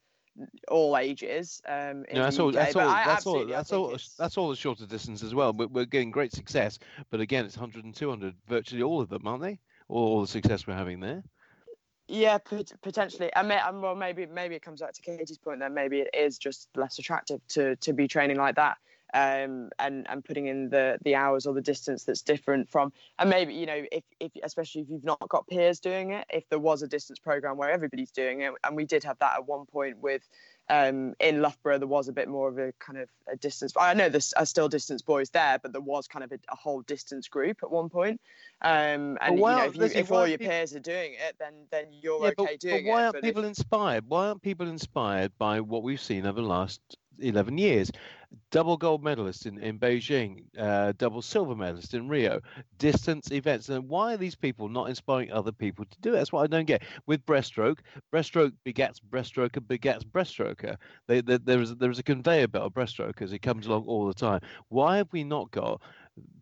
all ages. Um, no, that's all. That's all. That's all. That's all. That's all the shorter distance as well. But we're getting great success. But again, it's 100 and 200, virtually all of them, aren't they? All the success we're having there. Yeah, potentially. I may, well, maybe maybe it comes back to Katie's point. Then maybe it is just less attractive to to be training like that um, and and putting in the the hours or the distance that's different from and maybe you know if, if especially if you've not got peers doing it if there was a distance program where everybody's doing it and we did have that at one point with um, in Loughborough there was a bit more of a kind of a distance I know there's are still distance boys there but there was kind of a, a whole distance group at one point. Um, and well, you know, if, you, if all your people... peers are doing it then then you're yeah, okay but, doing but why aren't it, people if... inspired? Why aren't people inspired by what we've seen over the last 11 years double gold medalist in, in Beijing, uh, double silver medalist in Rio, distance events. And why are these people not inspiring other people to do it? That's what I don't get. With breaststroke, breaststroke begets breaststroker begets breaststroker. They, they, there's, there's a conveyor belt of breaststrokers. It comes along all the time. Why have we not got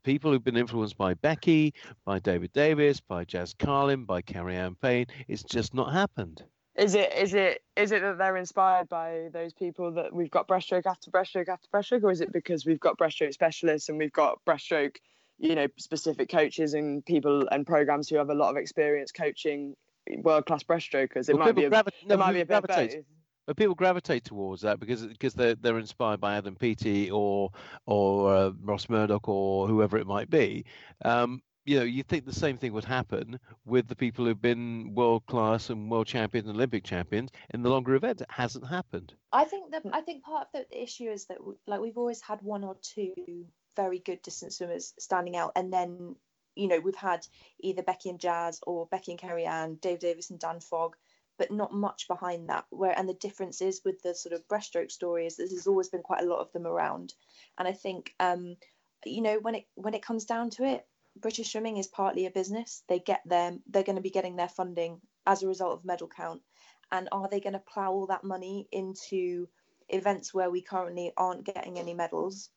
people who've been influenced by Becky, by David Davies, by Jazz Carlin, by Keri-Anne Payne? It's just not happened. Is it is it is it that they're inspired by those people that we've got breaststroke after breaststroke after breaststroke, or is it because we've got breaststroke specialists and we've got breaststroke, you know, specific coaches and people and programs who have a lot of experience coaching world class breaststrokers? It Well, might be a, gravi- no, might be a bit of gravitate- But people gravitate towards that because because they're they're inspired by Adam Peaty or or uh, Ross Murdoch or whoever it might be. Um, you know, you think the same thing would happen with the people who've been world class and world champions and Olympic champions in the longer events. It hasn't happened. I think that I think part of the, issue is that like we've always had one or two very good distance swimmers standing out, and then you know we've had either Becky and Jazz or Becky and Keri Ann, Dave Davies and Dan Fogg, but not much behind that. Where and the difference is with the sort of breaststroke stories, there's always been quite a lot of them around, and I think um, you know when it when it comes down to it, British swimming is partly a business. They get them, they're going to be getting their funding as a result of medal count, and are they going to plough all that money into events where we currently aren't getting any medals?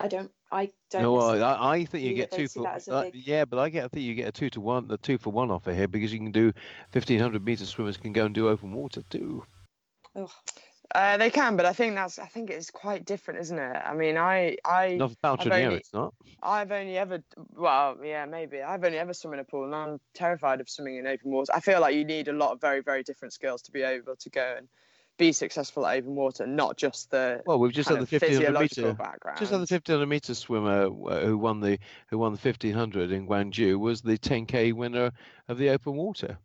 I don't. I don't. No, necessarily- I, I think you get two for that as a uh, big- yeah, but I get I think you get a two to one, the two for one offer here because you can do fifteen hundred meter swimmers can go and do open water too. Ugh. Uh, they can, but I think that's I think it's quite different, isn't it? I mean, I I Not only- it's not. I've only ever, well, yeah, maybe. I've only ever swum in a pool, and I'm terrified of swimming in open water. I feel like you need a lot of very, very different skills to be able to go and be successful at open water, not just the Well, we've just had the fifteen hundred physiological meter. background. Just had the fifteen hundred meter swimmer uh, who won the who won the fifteen hundred in Gwangju was the ten k winner of the open water.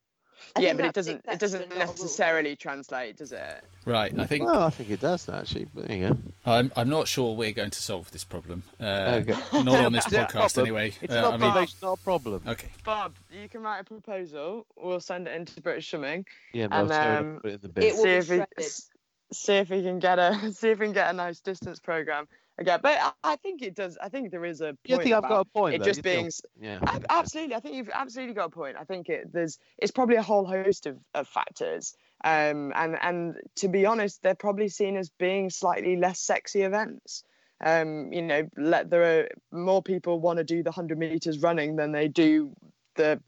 I yeah, but it doesn't. It doesn't not rule. necessarily translate, does it? Right, I think Well, I think it does actually. But there you go. I'm, I'm not sure we're going to solve this problem. Uh, Okay. Not on this podcast, anyway. It's Uh, not I mean, observation, not a problem. okay. Bob, you can write a proposal. We'll send it into British Swimming. Yeah, And, sorry, um, put it in the. It will see be if we shredded. s- see if we can get a see if we can get a nice distance program again. But I, I think it does. I think there is a. You think I've got a point? It though? just You being s- Yeah. Ab- Absolutely, I think you've absolutely got a point. I think it, there's it's probably a whole host of, of factors, um, and and to be honest, they're probably seen as being slightly less sexy events. Um, you know, let there are more people want to do the hundred meters running than they do the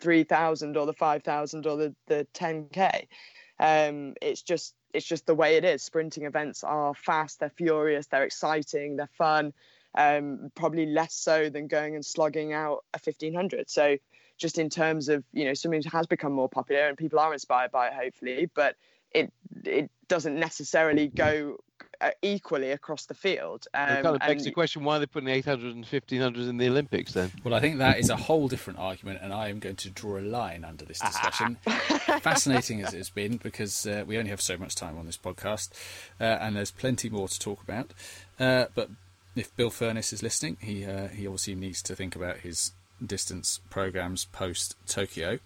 three thousand or the five thousand or the the ten k. Um, it's just it's just the way it is. Sprinting events are fast, they're furious, they're exciting, they're fun um, probably less so than going and slogging out a 1500. So just in terms of you know swimming has become more popular and people are inspired by it hopefully, but it it doesn't necessarily go equally across the field. Um, it kind of begs and- the question why are they're putting 800 and 1500 in the Olympics then. Well, I think that is a whole different argument, and I am going to draw a line under this discussion. Fascinating as it's been, because uh, we only have so much time on this podcast, uh, and there's plenty more to talk about. Uh, but if Bill Furniss is listening, he uh, he obviously needs to think about his distance programs post Tokyo.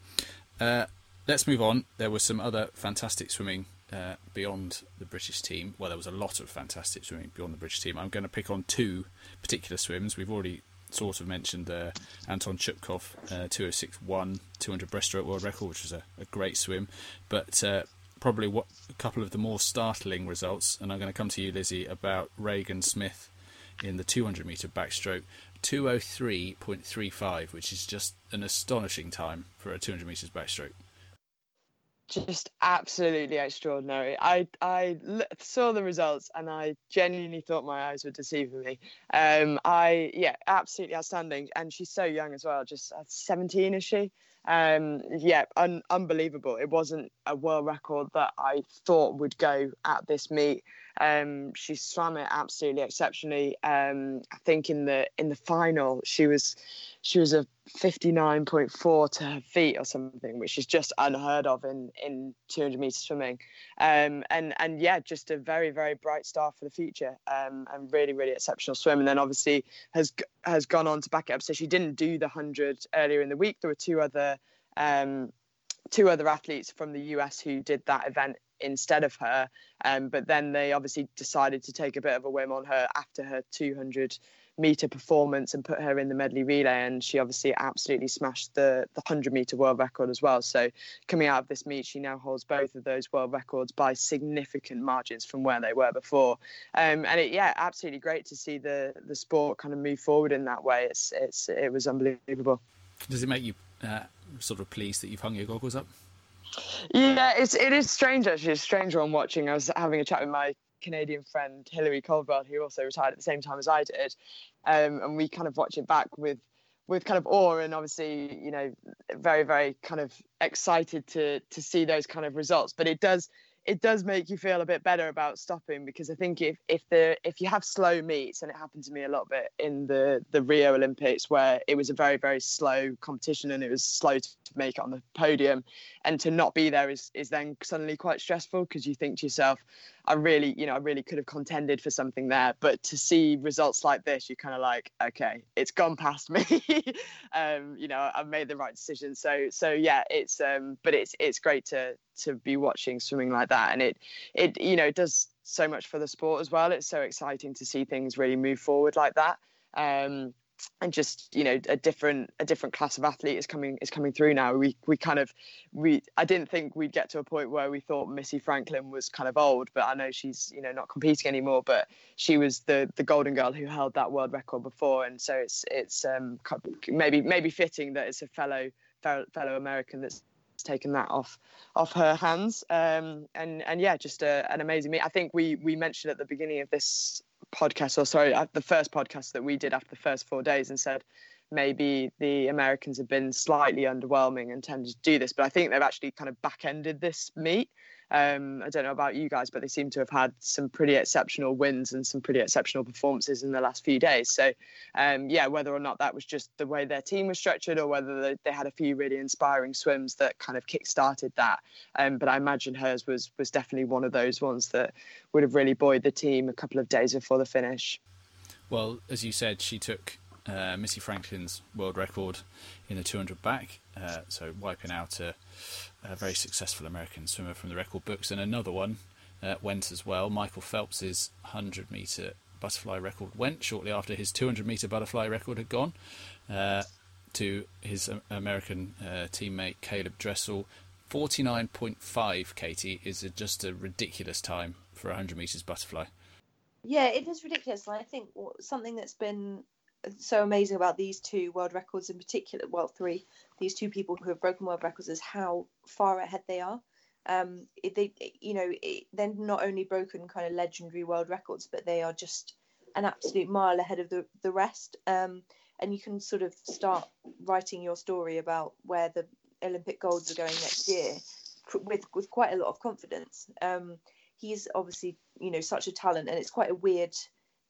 Uh, let's move on. There were some other fantastic swimming uh, beyond the British team. Well, there was a lot of fantastic swimming beyond the British team. I'm going to pick on two particular swims. We've already sort of mentioned uh, Anton Chupkov, uh, 206.1, 200 breaststroke world record, which was a, a great swim. But uh, probably what a couple of the more startling results, and I'm going to come to you, Lizzie, about Regan Smith in the 200 metre backstroke. 203.35, which is just an astonishing time for a 200 metres backstroke. Just absolutely extraordinary. I I l- saw the results and I genuinely thought my eyes were deceiving me. Um, I yeah, absolutely outstanding, and she's so young as well. Just uh, seventeen is she? Um, yeah, un- unbelievable. It wasn't a world record that I thought would go at this meet. Um, she swam it absolutely exceptionally. Um, I think in the in the final she was she was a 59.4 to her feet or something, which is just unheard of in, in 200 meter swimming. Um, and, and yeah, just a very, very bright star for the future um, and really, really exceptional swim. And then obviously has, has gone on to back it up. So she didn't do the 100 earlier in the week. There were two other um, two other athletes from the US who did that event instead of her. Um, but then they obviously decided to take a bit of a whim on her after her 200 meter performance and put her in the medley relay and she obviously absolutely smashed the the 100 meter world record as well. So coming out of this meet she now holds both of those world records by significant margins from where they were before. Um, and it, yeah absolutely great to see the the sport kind of move forward in that way. It's it's it was unbelievable. Does it make you uh, sort of pleased that you've hung your goggles up? Yeah, it's it is strange actually. It's strange on watching. I was having a chat with my Canadian friend Hilary Caldwell, who also retired at the same time as I did, um, and we kind of watch it back with with kind of awe and obviously you know very very kind of excited to to see those kind of results. But it does it does make you feel a bit better about stopping because I think if if the if you have slow meets and it happened to me a little bit in the the Rio Olympics where it was a very very slow competition and it was slow to make it on the podium and to not be there is is then suddenly quite stressful because you think to yourself I really, you know, I really could have contended for something there. But to see results like this, you're kind of like, okay, it's gone past me. um, you know, I've made the right decision. So, so yeah, it's, um, but it's it's great to to be watching swimming like that, and it it you know it does so much for the sport as well. It's so exciting to see things really move forward like that. Um, and just you know a different a different class of athlete is coming is coming through now. We we kind of we i didn't think we'd get to a point where we thought missy franklin was kind of old but i know she's you know not competing anymore but she was the the golden girl who held that world record before. And so it's it's um maybe maybe fitting that it's a fellow fellow american that's taken that off off her hands. Um and and yeah just a, an amazing meet. I think we we mentioned at the beginning of this podcast, or sorry, the first podcast that we did after the first four days, and said maybe the Americans have been slightly underwhelming and tended to do this, but I think they've actually kind of back ended this meet. Um, I don't know about you guys, but they seem to have had some pretty exceptional wins and some pretty exceptional performances in the last few days. So, um, yeah, whether or not that was just the way their team was structured or whether they, had a few really inspiring swims that kind of kick-started that. Um, but I imagine hers was was definitely one of those ones that would have really buoyed the team a couple of days before the finish. Well, as you said, she took uh, Missy Franklin's world record in the 200 back, uh, so wiping out a, a, very successful American swimmer from the record books, and another one uh, went as well. Michael Phelps's 100 meter butterfly record went shortly after his 200 meter butterfly record had gone uh, to his American uh, teammate Caeleb Dressel. 49.5, Katie, is just a ridiculous time for 100 meters butterfly. Yeah, it is ridiculous. And I think something that's been so amazing about these two world records in particular, well, three, these two people who have broken world records is how far ahead they are. Um, they, you know, they're not only broken kind of legendary world records, but they are just an absolute mile ahead of the the rest. Um, and you can sort of start writing your story about where the Olympic golds are going next year with with quite a lot of confidence. Um, he's obviously, you know, such a talent, and it's quite a weird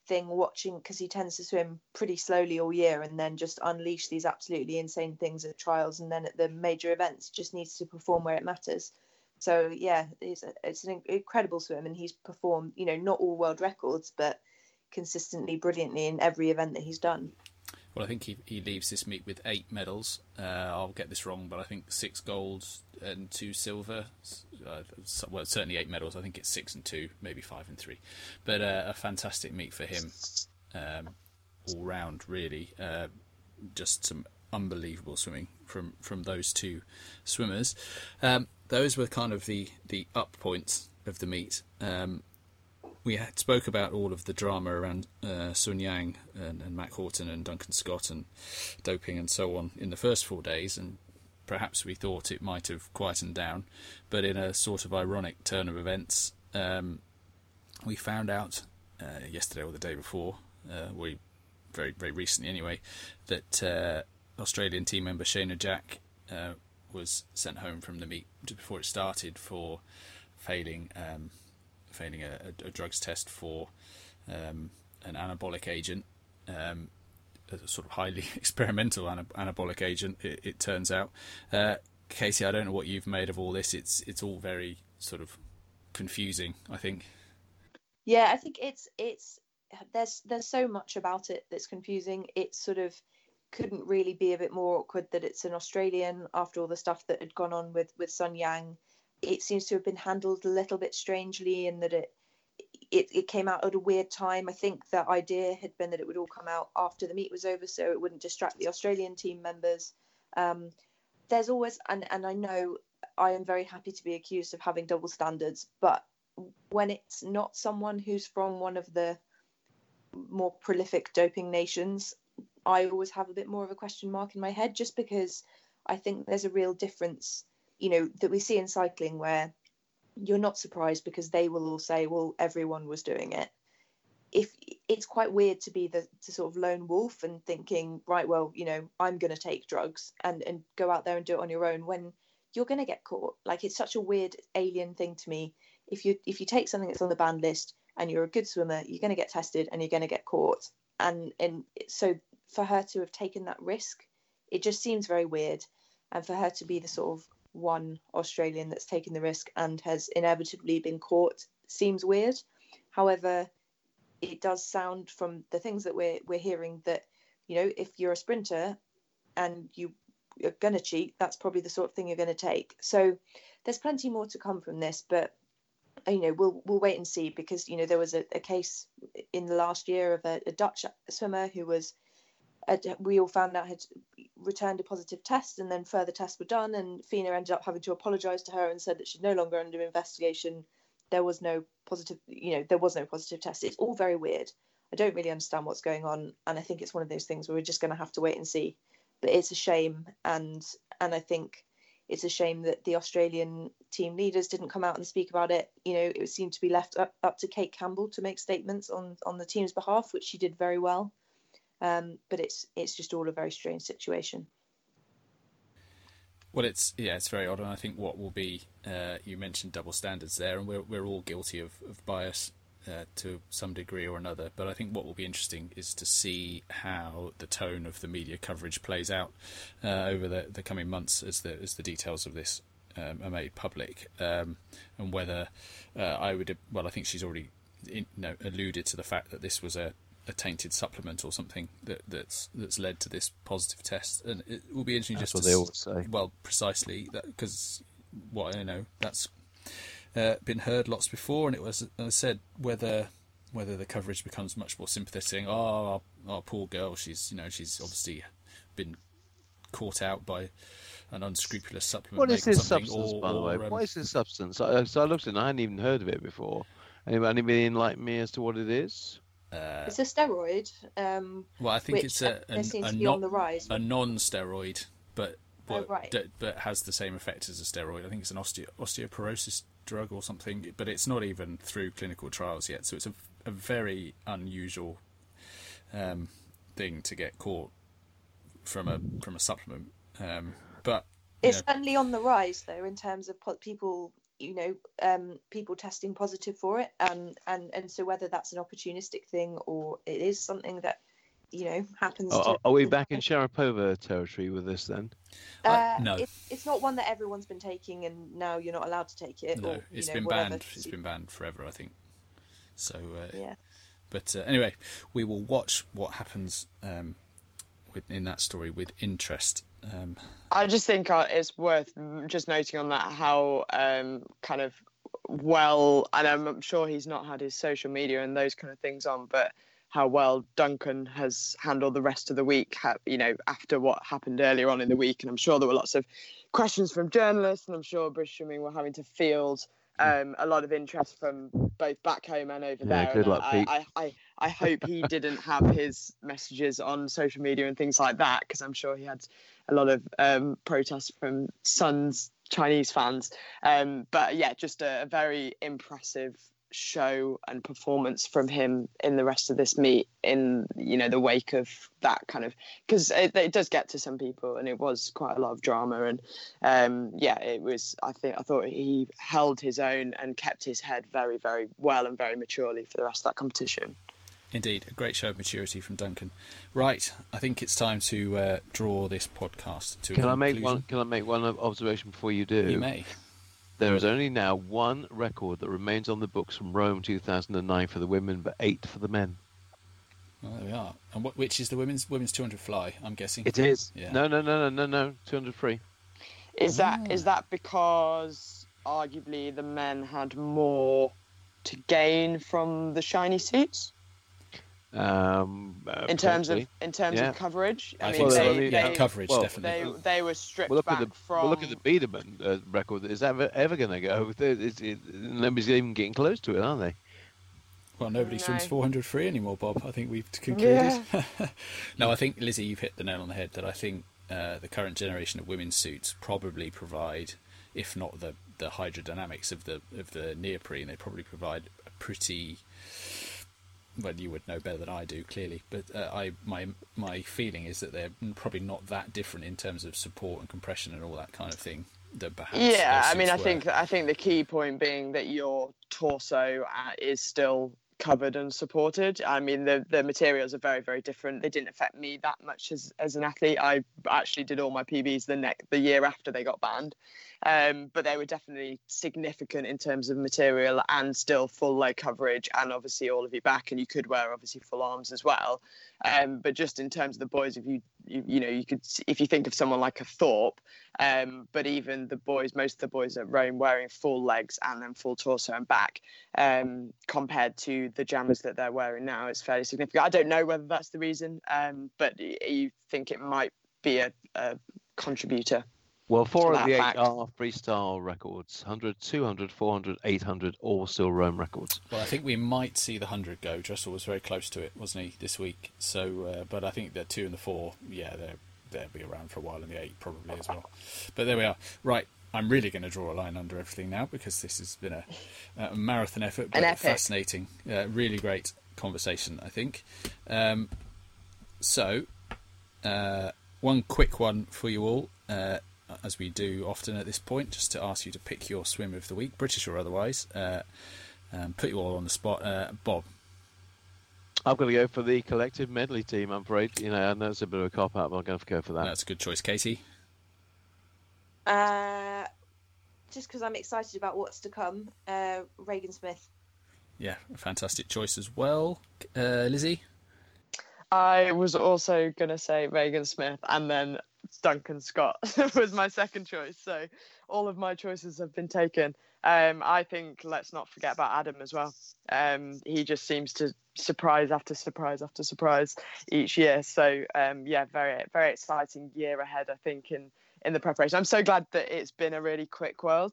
thing watching because he tends to swim pretty slowly all year and then just unleash these absolutely insane things at trials and then at the major events just needs to perform where it matters. So yeah it's, a, it's an incredible swim and he's performed you know not all world records but consistently brilliantly in every event that he's done well, I think he, he leaves this meet with eight medals. Uh, I'll get this wrong, but I think six golds and two silver. Uh, well, certainly eight medals. I think it's six and two, maybe five and three. But uh, a fantastic meet for him, um, all round, really. Uh, just some unbelievable swimming from, from those two swimmers. Um, those were kind of the, the up points of the meet. Um, we had spoke about all of the drama around uh, Sun Yang and, and Mack Horton and Duncan Scott and doping and so on in the first four days, and perhaps we thought it might have quietened down, but in a sort of ironic turn of events, um, we found out uh, yesterday or the day before, uh, we very very recently anyway, that uh, Australian team member Shayna Jack uh, was sent home from the meet before it started for failing. Um, failing a, a, a drugs test for um, an anabolic agent, um, a sort of highly experimental anabolic agent. It, it turns out, uh, Katie. I don't know what you've made of all this. It's it's all very sort of confusing. I think. Yeah, I think it's it's there's there's so much about it that's confusing. It's sort of couldn't really be a bit more awkward that it's an Australian after all the stuff that had gone on with with Sun Yang. It seems to have been handled a little bit strangely in that it it, it came out at a weird time. I think the idea had been that it would all come out after the meet was over, so it wouldn't distract the Australian team members. Um, there's always, and, and I know I am very happy to be accused of having double standards, but when it's not someone who's from one of the more prolific doping nations, I always have a bit more of a question mark in my head just because I think there's a real difference, you know, that we see in cycling where you're not surprised because they will all say, well, everyone was doing it. If it's quite weird to be the, the sort of lone wolf and thinking, right, well, you know, I'm going to take drugs and, and go out there and do it on your own when you're going to get caught. Like it's such a weird alien thing to me. If you if you take something that's on the banned list and you're a good swimmer, you're going to get tested and you're going to get caught. And and so for her to have taken that risk, it just seems very weird. And for her to be the sort of one Australian that's taken the risk and has inevitably been caught seems weird. However, it does sound from the things that we're we're hearing that you know if you're a sprinter and you you're going to cheat, that's probably the sort of thing you're going to take. So there's plenty more to come from this, but you know we'll we'll wait and see because you know there was a, a case in the last year of a, a Dutch swimmer who was we all found out had returned a positive test, and then further tests were done, and FINA ended up having to apologise to her and said that she's no longer under investigation. There was no positive, you know, there was no positive test. It's all very weird. I don't really understand what's going on, and I think it's one of those things where we're just going to have to wait and see. But it's a shame, and and I think it's a shame that the Australian team leaders didn't come out and speak about it. You know, it seemed to be left up, up to Kate Campbell to make statements on on the team's behalf, which she did very well. Um, but it's it's just all a very strange situation. Well, it's yeah, it's very odd, and I think what will be uh, you mentioned double standards there, and we're we're all guilty of, of bias uh, to some degree or another. But I think what will be interesting is to see how the tone of the media coverage plays out uh, over the, the coming months as the as the details of this um, are made public, um, and whether uh, I would well, I think she's already in, know, alluded to the fact that this was a a tainted supplement or something that, that's that's led to this positive test, and it will be interesting that's just what to they always say. Well, precisely because what I know that's uh, been heard lots before, and it was as I said whether whether the coverage becomes much more sympathetic. Oh, our, our poor girl, she's you know she's obviously been caught out by an unscrupulous supplement. What is this substance, or, by the way? or, um, What is this substance? I, so I looked at it and I hadn't even heard of it before. Anybody, anybody enlighten me as to what it is? Uh, It's a steroid. Um, well, I think it's a, a, seems a to be not- on the rise. a non-steroid, but Oh, but, right. d- but has the same effect as a steroid. I think it's an osteo- osteoporosis drug or something, but it's not even through clinical trials yet. So it's a, a very unusual um, thing to get caught from a from a supplement. Um, but It's know, certainly on the rise, though, in terms of people, you know, um, people testing positive for it, and and and so whether that's an opportunistic thing or it is something that, you know, happens. Are, to, are we back in Sharapova territory with this then? Uh, Uh, no. it, it's not one that everyone's been taking, and now you're not allowed to take it. no, or, you it's know, been whatever. banned. It's been banned forever, I think. So uh, Yeah. But uh, anyway, we will watch what happens um, in that story with interest. Um, I just think uh, it's worth just noting on that how um, kind of well, and I'm sure he's not had his social media and those kind of things on, but how well Duncan has handled the rest of the week, you know, after what happened earlier on in the week. And I'm sure there were lots of questions from journalists, and I'm sure British Swimming were having to field um, a lot of interest from both back home and over Yeah, there. good and luck, I, Pete. I, I, I hope he didn't have his messages on social media and things like that, because I'm sure he had a lot of um, protests from Sun's Chinese fans. Um, but yeah, just a, a very impressive show and performance from him in the rest of this meet in you know the wake of that kind of because it, it does get to some people and it was quite a lot of drama and um yeah it was i think i thought he held his own and kept his head very very well and very maturely for the rest of that competition indeed, a great show of maturity from Duncan. Right, I think it's time to uh, draw this podcast to a Can I make one? Can I make one observation before you do? You may. There is only now one record that remains on the books from Rome 2009 for the women, but eight for the men. Well, there we are. And what, which is the women's women's 200 fly? I'm guessing. It is. Yeah. No, no, no, no, no, no. 200 free. Is that ah. is that because arguably the men had more to gain from the shiny suits Um, uh, in terms of in terms Yeah. of coverage? I, I, think mean, so. they, yeah, they, coverage well, definitely. they they were stripped Well, look back at the from. well, look at the Biedermann uh, record. Is that ever, ever going to go? It's, it, nobody's even getting close to it, are they? Well, nobody swims 400 free anymore, Bob. I think we've concluded. Yeah. no, I think Lizzie, you've hit the nail on the head. That I think uh, the current generation of women's suits probably provide, if not the the hydrodynamics of the of the neoprene, they probably provide a pretty. Well, you would know better than I do, clearly. But uh, I my my feeling is that they're probably not that different in terms of support and compression and all that kind of thing. That perhaps yeah, I mean, I were. think I think the key point being that your torso uh, is still covered and supported. I mean, the the materials are very very different. They didn't affect me that much as as an athlete. I actually did all my PBs the neck the year after they got banned, um, but they were definitely significant in terms of material and still full leg coverage and obviously all of your back, and you could wear obviously full arms as well. Um, but just in terms of the boys, if you, you you know you could if you think of someone like a Thorpe, um, but even the boys, most of the boys at Rome wearing full legs and then full torso and back, um, compared to the jammers that they're wearing now, it's fairly significant. I don't know whether that's the reason, um, but you think it might be a, a contributor. Well, four of the eight fact. are freestyle records 100, 200, 400, 800, all still Rome records. Well, I think we might see the hundred go. Dressel was very close to it, wasn't he, this week? So, uh, but I think the two and the four, yeah, they're they'll be around for a while, and the eight probably as well. But there we are. Right, I'm really going to draw a line under everything now because this has been a, a marathon effort, but An epic. fascinating, uh, really great conversation. I think. Um, so, uh, one quick one for you all. Uh, as we do often at this point, just to ask you to pick your swim of the week, British or otherwise. Uh, um, put you all on the spot. Uh, Bob, I've got to go for the collective medley team, I'm afraid. You know, I know it's a bit of a cop out, but I'm going to go for that. that's a good choice. Katie, Uh, just because I'm excited about what's to come, uh, Regan Smith. yeah, a fantastic choice as well. Uh, Lizzie, I was also going to say Regan Smith and then Duncan Scott was my second choice. So all of my choices have been taken. Um, I think let's not forget about Adam as well. Um, he just seems to surprise after surprise after surprise each year. So um, yeah, very very exciting year ahead. I think in in the preparation. I'm so glad that it's been a really quick world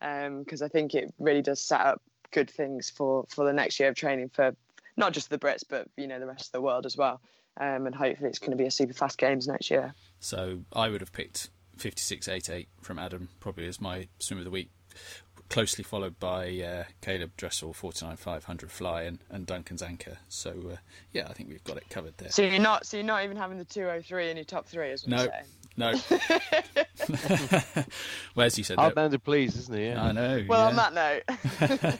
because I think it really does set up good things for for the next year of training for not just the Brits but you know the rest of the world as well. Um, and hopefully it's going to be a super fast games next year. so I would have picked 56.88 from Adam probably as my swim of the week, closely followed by uh, Caeleb Dressel 49.500 fly and, and Duncan's anchor. So uh, yeah, I think we've got it covered there. So you're not so you're not even having the 203 in your top three, is what No. you're? No. Where's as you said, Hard that- man to please, isn't he? Yeah. I know. Well, yeah. on that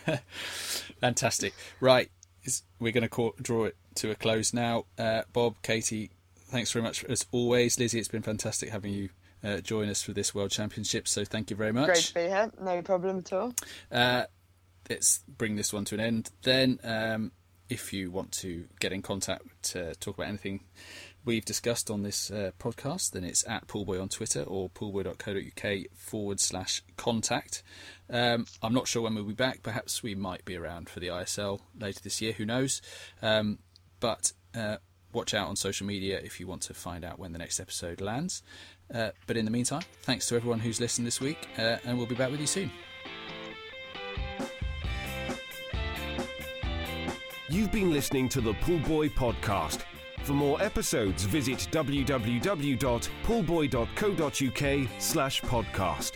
note, Fantastic. Right, we're going to draw it to a close now. Uh, Bob, Katie, thanks very much as always. Lizzie, it's been fantastic having you uh, join us for this World Championship. So thank you very much. great to be here. No problem at all. Uh, let's bring this one to an end. Then, um, if you want to get in contact to talk about anything we've discussed on this uh, podcast, then it's at Poolboy on Twitter or poolboy.co.uk forward slash contact. Um, I'm not sure when we'll be back. Perhaps we might be around for the ISL later this year. Who knows? Um, but uh, watch out on social media if you want to find out when the next episode lands. Uh, but in the meantime, thanks to everyone who's listened this week, uh, and we'll be back with you soon. You've been listening to the Pool Boy podcast. For more episodes, visit www.poolboy.co.uk slash podcast.